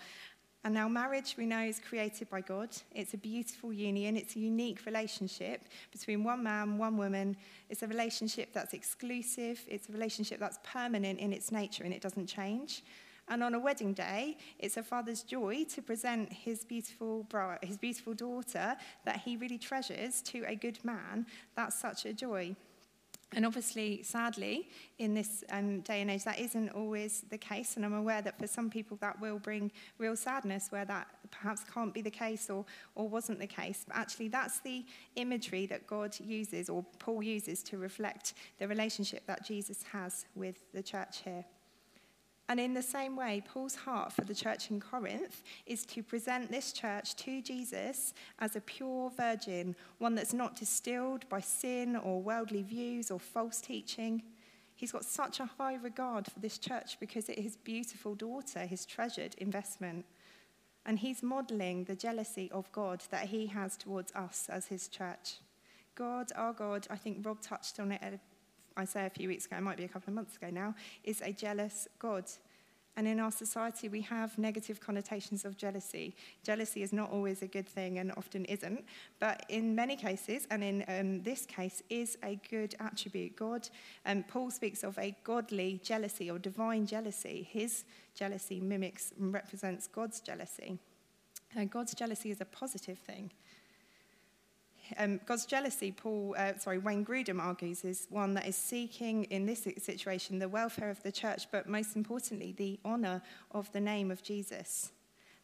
And now, marriage, we know, is created by God. It's a beautiful union. It's a unique relationship between one man, one woman. It's a relationship that's exclusive. It's a relationship that's permanent in its nature and it doesn't change. And on a wedding day, it's a father's joy to present his beautiful, his beautiful daughter that he really treasures to a good man. That's such a joy. And obviously, sadly, in this um, day and age, that isn't always the case. And I'm aware that for some people, that will bring real sadness where that perhaps can't be the case or, or wasn't the case. But actually, that's the imagery that God uses or Paul uses to reflect the relationship that Jesus has with the church here. And in the same way, Paul's heart for the church in Corinth is to present this church to Jesus as a pure virgin, one that's not distilled by sin or worldly views or false teaching. He's got such a high regard for this church because it is his beautiful daughter, his treasured investment. And he's modeling the jealousy of God that he has towards us as his church. God, our God, I think Rob touched on it say a few weeks ago, it might be a couple of months ago now, is a jealous God. And in our society, we have negative connotations of jealousy. Jealousy is not always a good thing and often isn't, but in many cases, and in um, this case, is a good attribute. God, um, Paul speaks of a godly jealousy or divine jealousy. His jealousy mimics and represents God's jealousy. And God's jealousy is a positive thing. Um, God's jealousy, Paul, uh, sorry, Wayne Grudem argues, is one that is seeking in this situation the welfare of the church, but most importantly, the honour of the name of Jesus.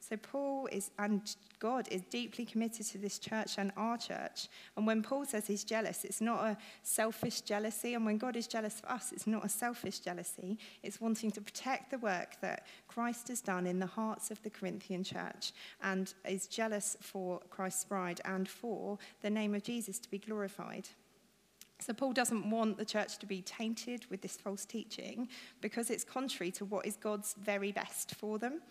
So Paul is, and God is deeply committed to this church and our church. And when Paul says he's jealous, it's not a selfish jealousy. And when God is jealous for us, it's not a selfish jealousy. It's wanting to protect the work that Christ has done in the hearts of the Corinthian church and is jealous for Christ's bride and for the name of Jesus to be glorified. So, Paul doesn't want the church to be tainted with this false teaching because it's contrary to what is God's very best for them.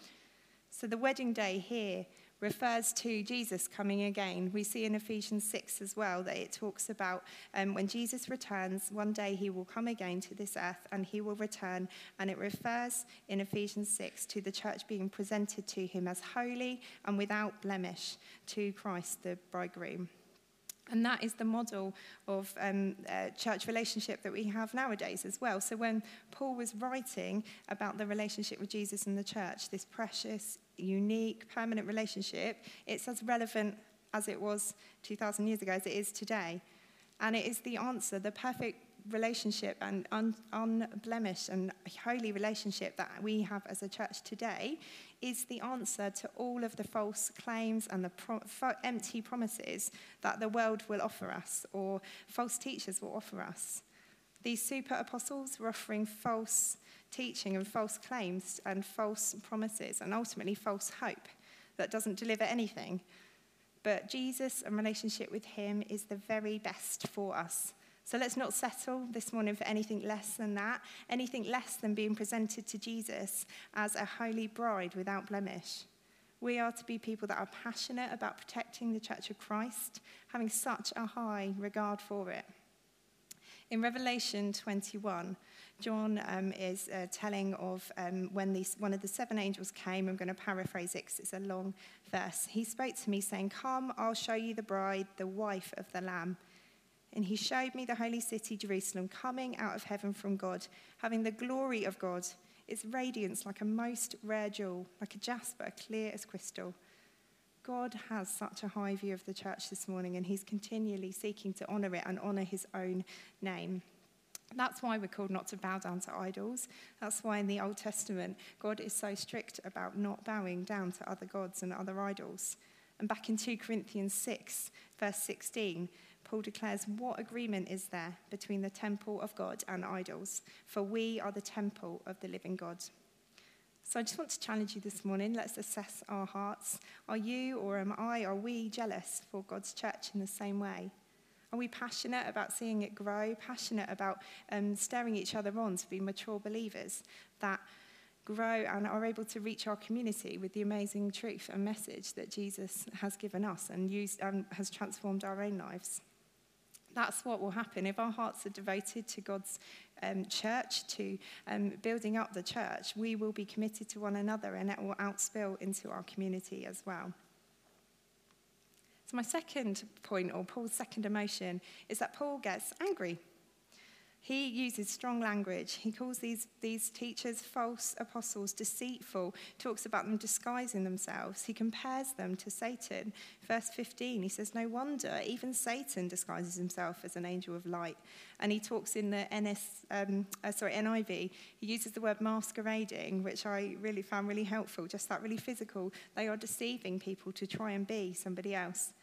So the wedding day here refers to Jesus coming again. We see in Ephesians 6 as well that it talks about um, when Jesus returns, one day he will come again to this earth and he will return. And it refers in Ephesians 6 to the church being presented to him as holy and without blemish to Christ, the bridegroom. And that is the model of um, uh, church relationship that we have nowadays as well. So when Paul was writing about the relationship with Jesus and the church, this precious, unique, permanent relationship, it's as relevant as it was 2,000 years ago as it is today. And it is the answer, the perfect relationship and un- unblemished and holy relationship that we have as a church today is the answer to all of the false claims and the pro- empty promises that the world will offer us or false teachers will offer us. These super apostles were offering false teaching and false claims and false promises and ultimately false hope that doesn't deliver anything. But Jesus and relationship with Him is the very best for us. So let's not settle this morning for anything less than that, anything less than being presented to Jesus as a holy bride without blemish. We are to be people that are passionate about protecting the Church of Christ, having such a high regard for it. In Revelation 21, John um, is uh, telling of um, when one of the seven angels came. I'm going to paraphrase it because it's a long verse. He spoke to me, saying, Come, I'll show you the bride, the wife of the Lamb. And he showed me the holy city, Jerusalem, coming out of heaven from God, having the glory of God, its radiance like a most rare jewel, like a jasper, clear as crystal. God has such a high view of the church this morning, and he's continually seeking to honour it and honour his own name. That's why we're called not to bow down to idols. That's why in the Old Testament, God is so strict about not bowing down to other gods and other idols. And back in 2 Corinthians 6, verse 16, Paul declares, What agreement is there between the temple of God and idols? For we are the temple of the living God. So I just want to challenge you this morning. Let's assess our hearts. Are you or am I, are we jealous for God's church in the same way? Are we passionate about seeing it grow, passionate about um, staring each other on to be mature believers that grow and are able to reach our community with the amazing truth and message that Jesus has given us and used, um, has transformed our own lives? That's what will happen. If our hearts are devoted to God's um, church, to um, building up the church, we will be committed to one another and it will outspill into our community as well. So, my second point, or Paul's second emotion, is that Paul gets angry. He uses strong language. He calls these, these teachers false apostles, deceitful, talks about them disguising themselves. He compares them to Satan. Verse 15, he says, No wonder, even Satan disguises himself as an angel of light. And he talks in the NS, um, uh, sorry, NIV, he uses the word masquerading, which I really found really helpful, just that really physical. They are deceiving people to try and be somebody else.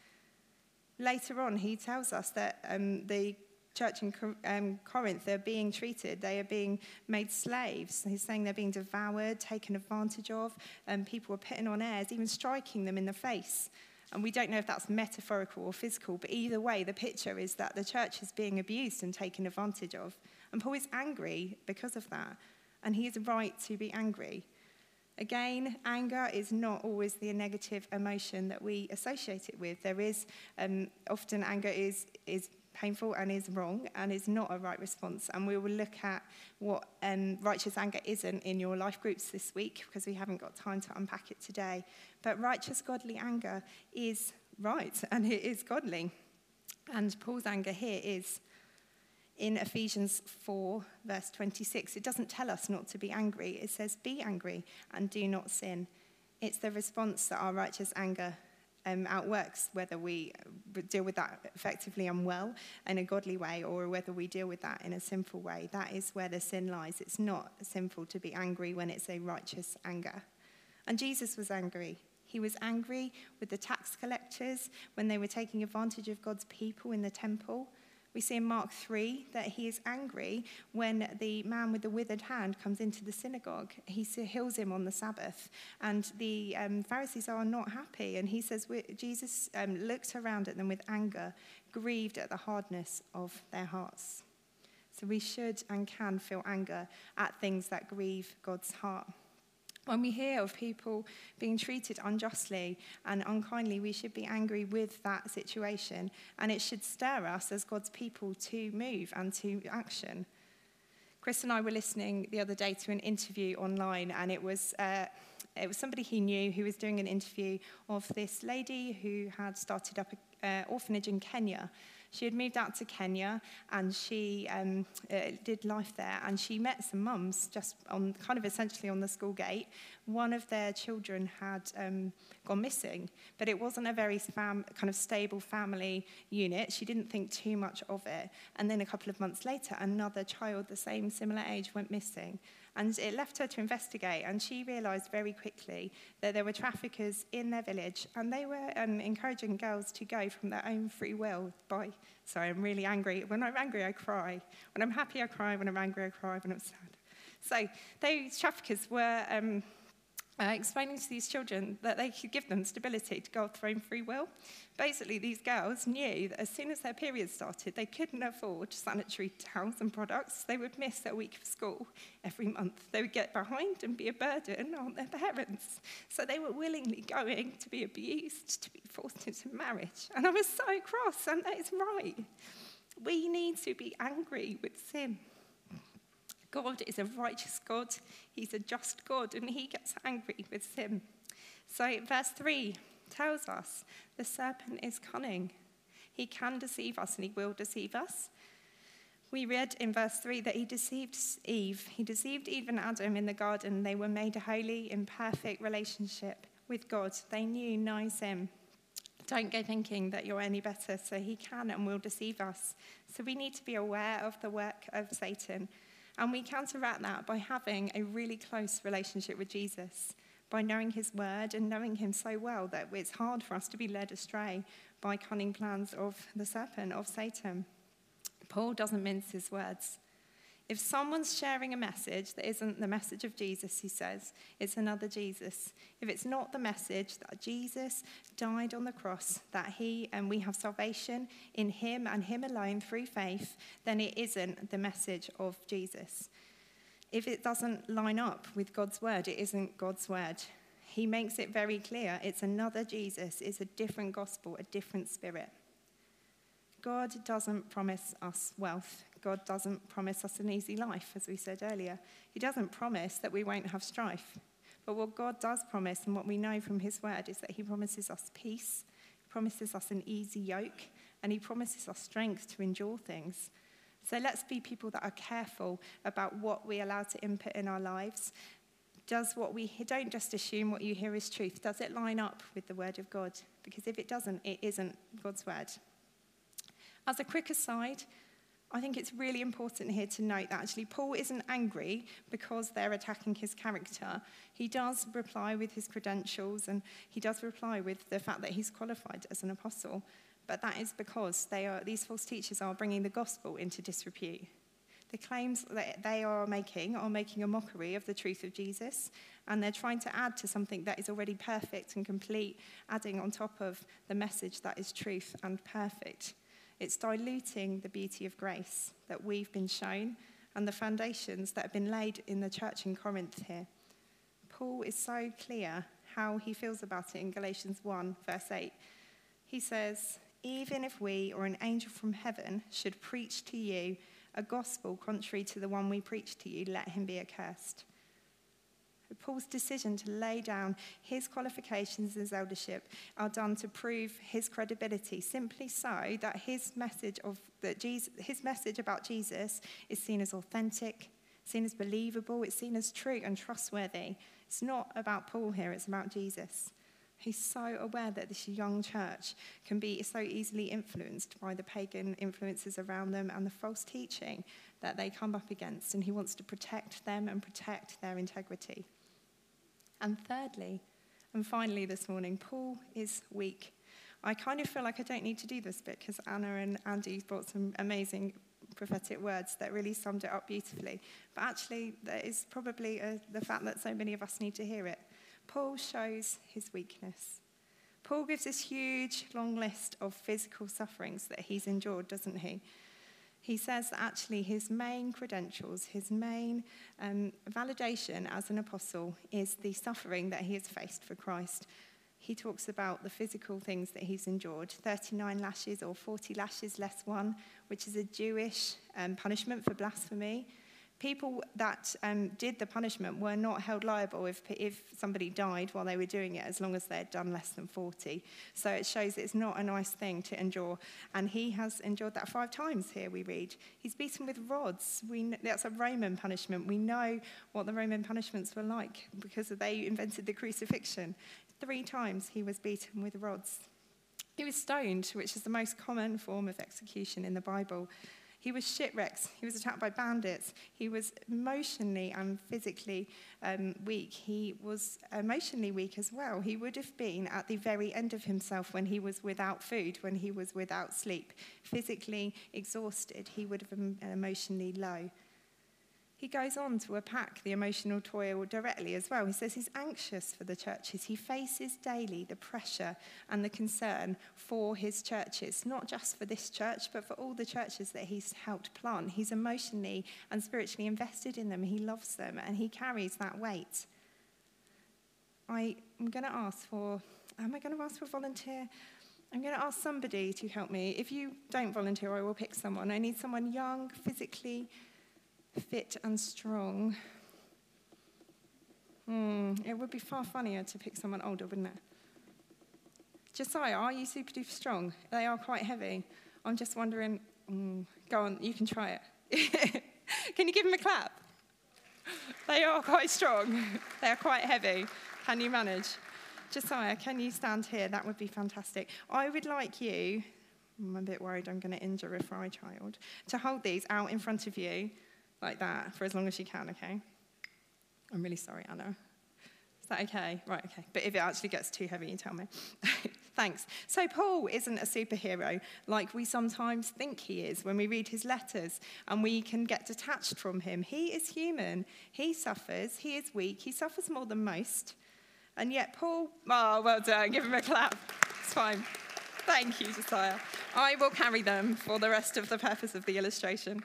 Later on, he tells us that um, the church in um, Corinth, they're being treated, they are being made slaves. He's saying they're being devoured, taken advantage of, and people are putting on airs, even striking them in the face. And we don't know if that's metaphorical or physical, but either way, the picture is that the church is being abused and taken advantage of. And Paul is angry because of that. And he is right to be angry. Again, anger is not always the negative emotion that we associate it with. There is um, often anger is, is painful and is wrong and is not a right response. And we will look at what um, righteous anger isn't in your life groups this week because we haven't got time to unpack it today. But righteous, godly anger is right and it is godly. And Paul's anger here is in Ephesians 4, verse 26. It doesn't tell us not to be angry, it says, Be angry and do not sin. It's the response that our righteous anger um, outworks whether we deal with that effectively and well in a godly way or whether we deal with that in a sinful way. That is where the sin lies. It's not sinful to be angry when it's a righteous anger. And Jesus was angry. He was angry with the tax collectors when they were taking advantage of God's people in the temple. We see in Mark 3 that he is angry when the man with the withered hand comes into the synagogue. He heals him on the Sabbath, and the um, Pharisees are not happy. And he says, Jesus um, looked around at them with anger, grieved at the hardness of their hearts. So we should and can feel anger at things that grieve God's heart. When we hear of people being treated unjustly and unkindly, we should be angry with that situation, and it should stir us as God's people to move and to action. Chris and I were listening the other day to an interview online, and it was. Uh, it was somebody he knew who was doing an interview of this lady who had started up an uh, orphanage in Kenya. She had moved out to Kenya and she um, uh, did life there. And she met some mums just on kind of essentially on the school gate. One of their children had um, gone missing, but it wasn't a very fam- kind of stable family unit. She didn't think too much of it. And then a couple of months later, another child, the same similar age, went missing. And it left her to investigate, and she realised very quickly that there were traffickers in their village, and they were um, encouraging girls to go from their own free will. By sorry, I'm really angry. When I'm angry, I cry. When I'm happy, I cry. When I'm angry, I cry. When I'm sad. So those traffickers were um, uh, explaining to these children that they could give them stability to go off their own free will. Basically, these girls knew that as soon as their period started, they couldn't afford sanitary towels and products. They would miss their week of school every month. They would get behind and be a burden on their parents. So they were willingly going to be abused, to be forced into marriage. And I was so cross, and that is right. We need to be angry with sin. God is a righteous God, He's a just God, and He gets angry with sin. So, verse 3 tells us the serpent is cunning. He can deceive us and he will deceive us. We read in verse 3 that he deceived Eve. He deceived Eve and Adam in the garden. They were made a holy, in perfect relationship with God. They knew no sin. Don't go thinking that you're any better, so he can and will deceive us. So we need to be aware of the work of Satan and we counteract that by having a really close relationship with Jesus, by knowing his word and knowing him so well that it's hard for us to be led astray by cunning plans of the serpent, of Satan. Paul doesn't mince his words. If someone's sharing a message that isn't the message of Jesus, he says, it's another Jesus. If it's not the message that Jesus died on the cross, that he and we have salvation in him and him alone through faith, then it isn't the message of Jesus. If it doesn't line up with God's word, it isn't God's word. He makes it very clear it's another Jesus, it's a different gospel, a different spirit. God doesn't promise us wealth. God doesn't promise us an easy life, as we said earlier. He doesn't promise that we won't have strife. But what God does promise, and what we know from His word, is that He promises us peace, He promises us an easy yoke, and He promises us strength to endure things. So let's be people that are careful about what we allow to input in our lives. Does what we don't just assume what you hear is truth, does it line up with the word of God? Because if it doesn't, it isn't God's word. As a quick aside, I think it's really important here to note that actually Paul isn't angry because they're attacking his character. He does reply with his credentials and he does reply with the fact that he's qualified as an apostle. But that is because they are, these false teachers are bringing the gospel into disrepute. The claims that they are making are making a mockery of the truth of Jesus, and they're trying to add to something that is already perfect and complete, adding on top of the message that is truth and perfect. It's diluting the beauty of grace that we've been shown and the foundations that have been laid in the church in Corinth here. Paul is so clear how he feels about it in Galatians 1, verse 8. He says, Even if we or an angel from heaven should preach to you a gospel contrary to the one we preach to you, let him be accursed. Paul's decision to lay down his qualifications as eldership are done to prove his credibility, simply so that his message of that Jesus, his message about Jesus is seen as authentic, seen as believable, it's seen as true and trustworthy. It's not about Paul here, it's about Jesus. He's so aware that this young church can be so easily influenced by the pagan influences around them and the false teaching that they come up against, and he wants to protect them and protect their integrity. And thirdly, and finally this morning, Paul is weak. I kind of feel like I don't need to do this bit because Anna and Andy brought some amazing prophetic words that really summed it up beautifully. But actually, there is probably a, the fact that so many of us need to hear it. Paul shows his weakness. Paul gives this huge, long list of physical sufferings that he's endured, doesn't he? He says that actually his main credentials, his main um, validation as an apostle is the suffering that he has faced for Christ. He talks about the physical things that he's endured 39 lashes or 40 lashes less one, which is a Jewish um, punishment for blasphemy people that um, did the punishment were not held liable if, if somebody died while they were doing it, as long as they had done less than 40. So it shows it's not a nice thing to endure. And he has endured that five times here, we read. He's beaten with rods. We, that's a Roman punishment. We know what the Roman punishments were like because they invented the crucifixion. Three times he was beaten with rods. He was stoned, which is the most common form of execution in the Bible. He was shipwrecked. He was attacked by bandits. He was emotionally and physically um, weak. He was emotionally weak as well. He would have been at the very end of himself when he was without food, when he was without sleep. Physically exhausted, he would have been emotionally low. He goes on to unpack the emotional toil directly as well. He says he's anxious for the churches. He faces daily the pressure and the concern for his churches, not just for this church, but for all the churches that he's helped plant. He's emotionally and spiritually invested in them. He loves them and he carries that weight. I am going to ask for, am I going to ask for a volunteer? I'm going to ask somebody to help me. If you don't volunteer, I will pick someone. I need someone young, physically fit and strong. Hmm, it would be far funnier to pick someone older, wouldn't it? Josiah, are you super duper strong? They are quite heavy. I'm just wondering, mm, go on, you can try it. [LAUGHS] can you give them a clap? They are quite strong. [LAUGHS] they are quite heavy. Can you manage? Josiah, can you stand here? That would be fantastic. I would like you, I'm a bit worried I'm going to injure a fry child, to hold these out in front of you like that for as long as you can, okay? I'm really sorry, Anna. Is that okay? Right, okay. But if it actually gets too heavy, you tell me. [LAUGHS] Thanks. So, Paul isn't a superhero like we sometimes think he is when we read his letters and we can get detached from him. He is human. He suffers. He is weak. He suffers more than most. And yet, Paul, oh, well done. Give him a clap. It's fine. Thank you, Josiah. I will carry them for the rest of the purpose of the illustration.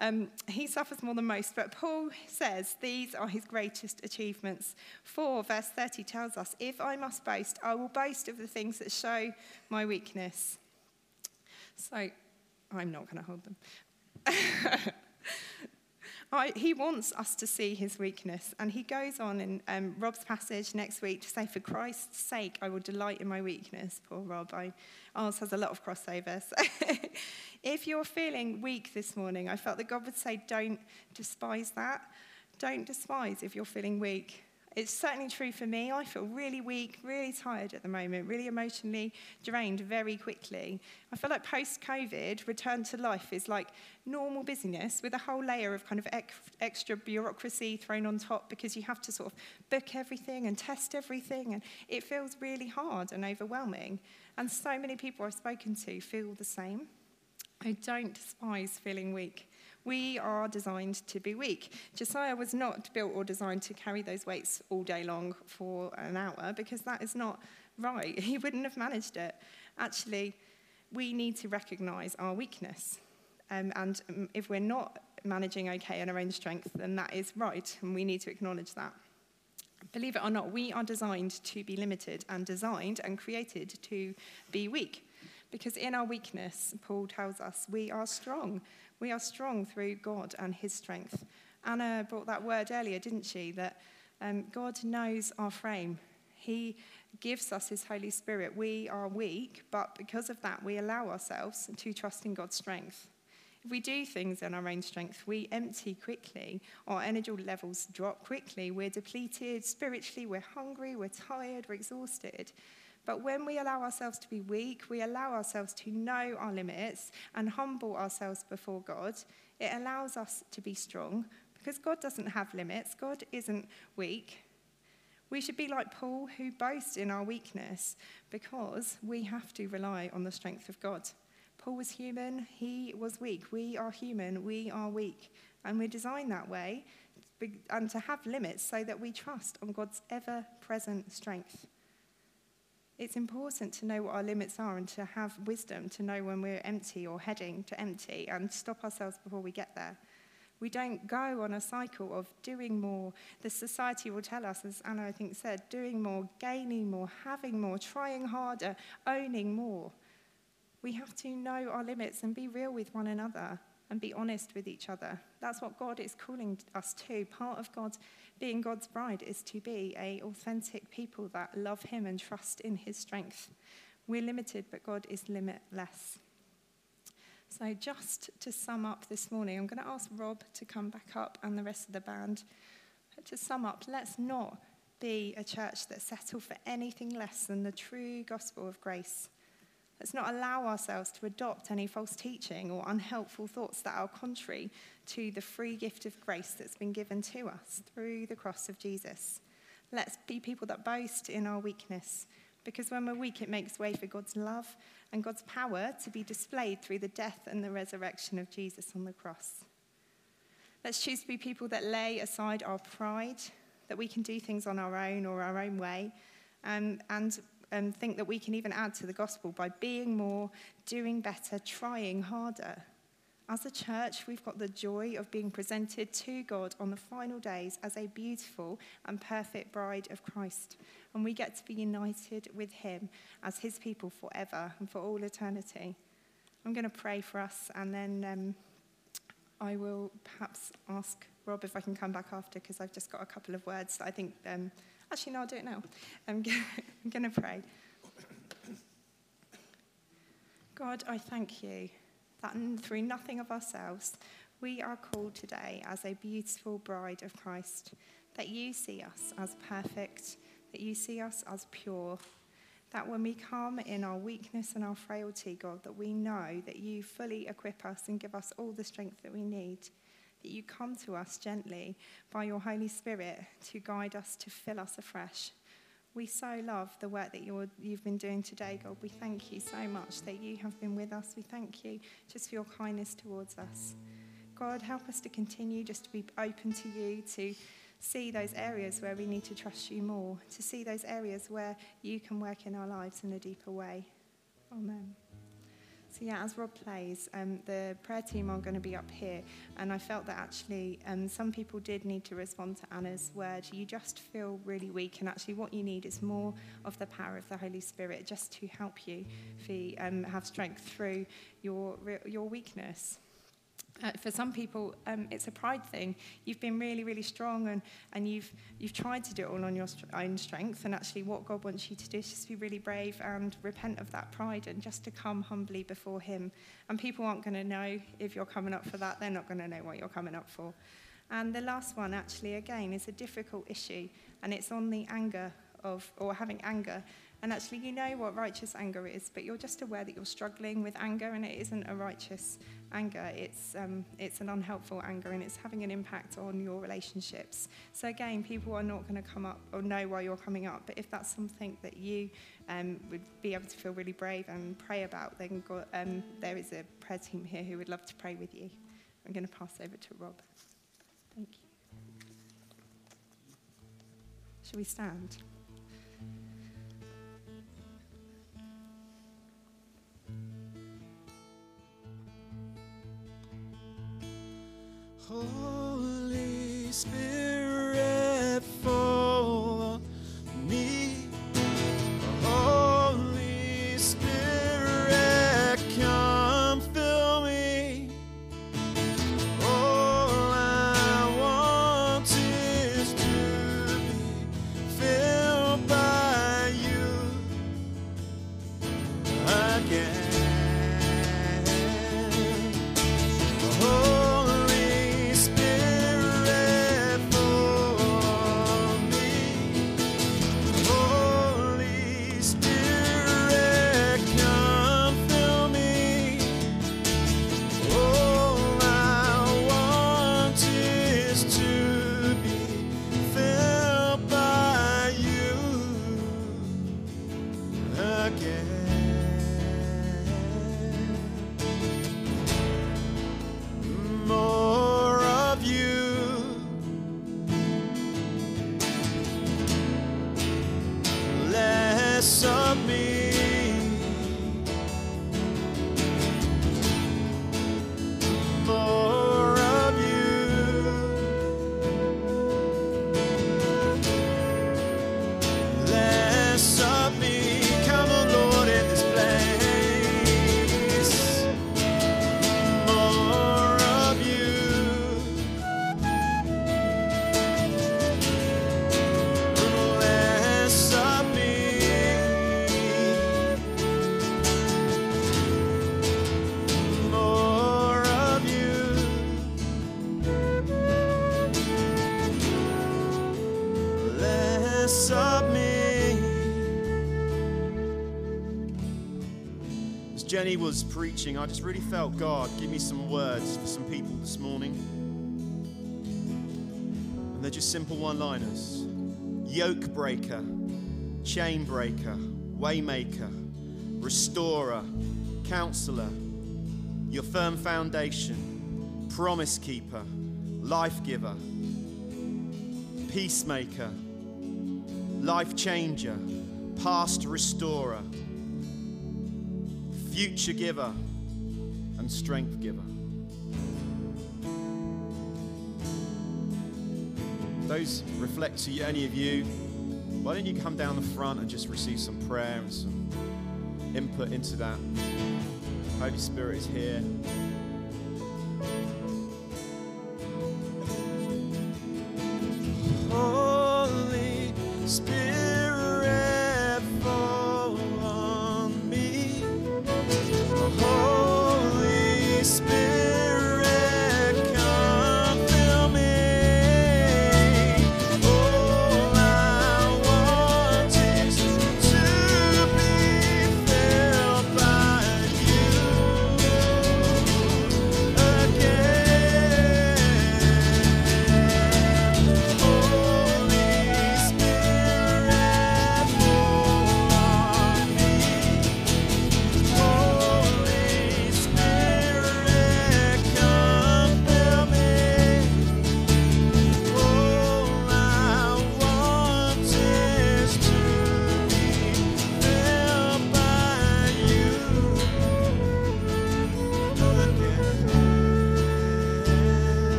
Um, he suffers more than most, but Paul says these are his greatest achievements. 4 verse 30 tells us, If I must boast, I will boast of the things that show my weakness. So I'm not going to hold them. [LAUGHS] He wants us to see his weakness. And he goes on in um, Rob's passage next week to say, For Christ's sake, I will delight in my weakness. Poor Rob. I, ours has a lot of crossovers. [LAUGHS] if you're feeling weak this morning, I felt that God would say, Don't despise that. Don't despise if you're feeling weak. It's certainly true for me. I feel really weak, really tired at the moment, really emotionally drained very quickly. I feel like post COVID, return to life is like normal busyness with a whole layer of kind of extra bureaucracy thrown on top because you have to sort of book everything and test everything, and it feels really hard and overwhelming. And so many people I've spoken to feel the same. I don't despise feeling weak. We are designed to be weak. Josiah was not built or designed to carry those weights all day long for an hour because that is not right. [LAUGHS] He wouldn't have managed it. Actually, we need to recognize our weakness. Um, and if we're not managing okay in our own strength, then that is right, and we need to acknowledge that. Believe it or not, we are designed to be limited and designed and created to be weak. Because in our weakness, Paul tells us, we are strong. We are strong through God and his strength. Anna brought that word earlier, didn't she? That um, God knows our frame. He gives us his Holy Spirit. We are weak, but because of that, we allow ourselves to trust in God's strength. If we do things in our own strength, we empty quickly. Our energy levels drop quickly. We're depleted spiritually, we're hungry, we're tired, we're exhausted. But when we allow ourselves to be weak, we allow ourselves to know our limits and humble ourselves before God, it allows us to be strong because God doesn't have limits, God isn't weak. We should be like Paul, who boasts in our weakness because we have to rely on the strength of God. Paul was human, he was weak. We are human, we are weak. And we're designed that way and to have limits so that we trust on God's ever present strength. It's important to know what our limits are and to have wisdom to know when we're empty or heading to empty and stop ourselves before we get there. We don't go on a cycle of doing more. The society will tell us, as Anna I think said, doing more, gaining more, having more, trying harder, owning more. We have to know our limits and be real with one another and be honest with each other. That's what God is calling us to. Part of God being God's bride is to be a authentic people that love him and trust in his strength. We're limited, but God is limitless. So, just to sum up this morning, I'm going to ask Rob to come back up and the rest of the band. To sum up, let's not be a church that settle for anything less than the true gospel of grace. Let's not allow ourselves to adopt any false teaching or unhelpful thoughts that are contrary to the free gift of grace that's been given to us through the cross of Jesus. Let's be people that boast in our weakness, because when we're weak, it makes way for God's love and God's power to be displayed through the death and the resurrection of Jesus on the cross. Let's choose to be people that lay aside our pride, that we can do things on our own or our own way, um, and and think that we can even add to the gospel by being more, doing better, trying harder. As a church, we've got the joy of being presented to God on the final days as a beautiful and perfect bride of Christ. And we get to be united with Him as His people forever and for all eternity. I'm going to pray for us and then um, I will perhaps ask Rob if I can come back after because I've just got a couple of words that I think. Um, Actually, no, I don't know. I'm going [LAUGHS] to pray. God, I thank you that through nothing of ourselves, we are called today as a beautiful bride of Christ, that you see us as perfect, that you see us as pure, that when we come in our weakness and our frailty, God, that we know that you fully equip us and give us all the strength that we need that you come to us gently by your Holy Spirit to guide us, to fill us afresh. We so love the work that you have been doing today, God. We thank you so much that you have been with us. We thank you just for your kindness towards us. God, help us to continue just to be open to you, to see those areas where we need to trust you more, to see those areas where you can work in our lives in a deeper way. Amen. So, yeah, as Rob plays, um, the prayer team are going to be up here. And I felt that actually um, some people did need to respond to Anna's word. You just feel really weak. And actually, what you need is more of the power of the Holy Spirit just to help you um, have strength through your, your weakness. Uh, for some people, um, it's a pride thing. You've been really, really strong and, and you've, you've tried to do it all on your own strength. And actually, what God wants you to do is just be really brave and repent of that pride and just to come humbly before Him. And people aren't going to know if you're coming up for that, they're not going to know what you're coming up for. And the last one, actually, again, is a difficult issue, and it's on the anger of, or having anger. And actually, you know what righteous anger is, but you're just aware that you're struggling with anger, and it isn't a righteous anger. It's, um, it's an unhelpful anger, and it's having an impact on your relationships. So, again, people are not going to come up or know why you're coming up, but if that's something that you um, would be able to feel really brave and pray about, then go, um, there is a prayer team here who would love to pray with you. I'm going to pass over to Rob. Thank you. Shall we stand? Holy Spirit, Jenny was preaching, I just really felt God give me some words for some people this morning. And they're just simple one liners yoke breaker, chain breaker, waymaker, restorer, counselor, your firm foundation, promise keeper, life giver, peacemaker, life changer, past restorer, future giver, and strength giver. Those reflect to any of you. Why don't you come down the front and just receive some prayer and some input into that? Holy Spirit is here.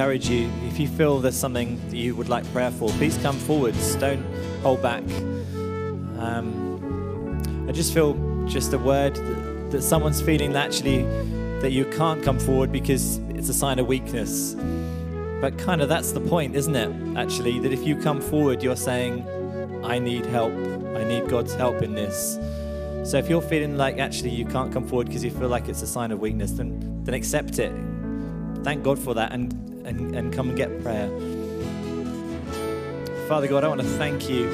Encourage you if you feel there's something that you would like prayer for, please come forwards. Don't hold back. Um, I just feel just a word that, that someone's feeling that actually that you can't come forward because it's a sign of weakness. But kind of that's the point, isn't it? Actually, that if you come forward, you're saying, I need help. I need God's help in this. So if you're feeling like actually you can't come forward because you feel like it's a sign of weakness, then, then accept it thank God for that and, and, and come and get prayer. Father God, I want to thank you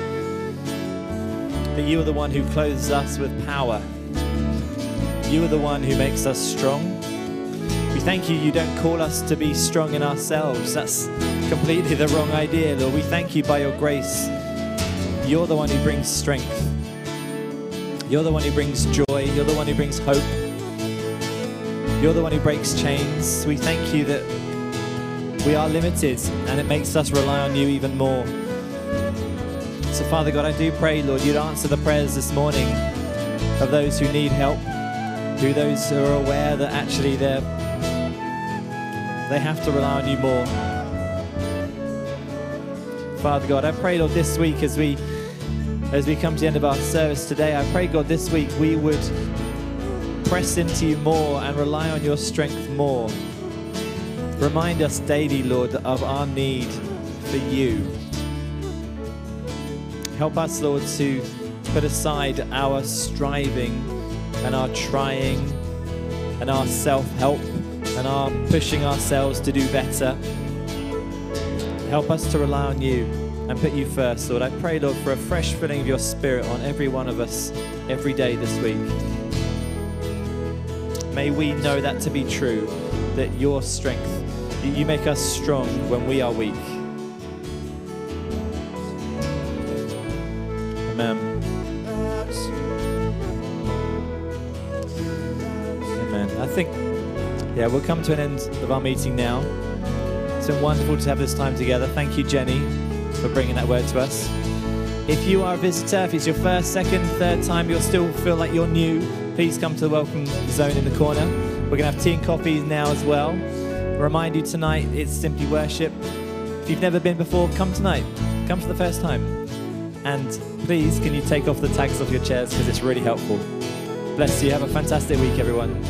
that you are the one who clothes us with power. You are the one who makes us strong. We thank you, you don't call us to be strong in ourselves. That's completely the wrong idea, Lord. We thank you by your grace. You're the one who brings strength. You're the one who brings joy. You're the one who brings hope. You're the one who breaks chains. We thank you that we are limited and it makes us rely on you even more. So, Father God, I do pray, Lord, you'd answer the prayers this morning of those who need help, who those who are aware that actually they're they have to rely on you more. Father God, I pray, Lord, this week as we as we come to the end of our service today, I pray, God, this week we would press into you more and rely on your strength more. Remind us daily, Lord, of our need for you. Help us, Lord, to put aside our striving and our trying and our self help and our pushing ourselves to do better. Help us to rely on you and put you first, Lord. I pray, Lord, for a fresh filling of your spirit on every one of us every day this week. May we know that to be true, that your strength, you make us strong when we are weak. Amen. Amen. I think, yeah, we'll come to an end of our meeting now. It's been wonderful to have this time together. Thank you, Jenny, for bringing that word to us. If you are a visitor, if it's your first, second, third time, you'll still feel like you're new, please come to the welcome zone in the corner. We're going to have tea and coffees now as well. Remind you tonight, it's simply worship. If you've never been before, come tonight. Come for the first time. And please, can you take off the tags off your chairs because it's really helpful. Bless you. Have a fantastic week, everyone.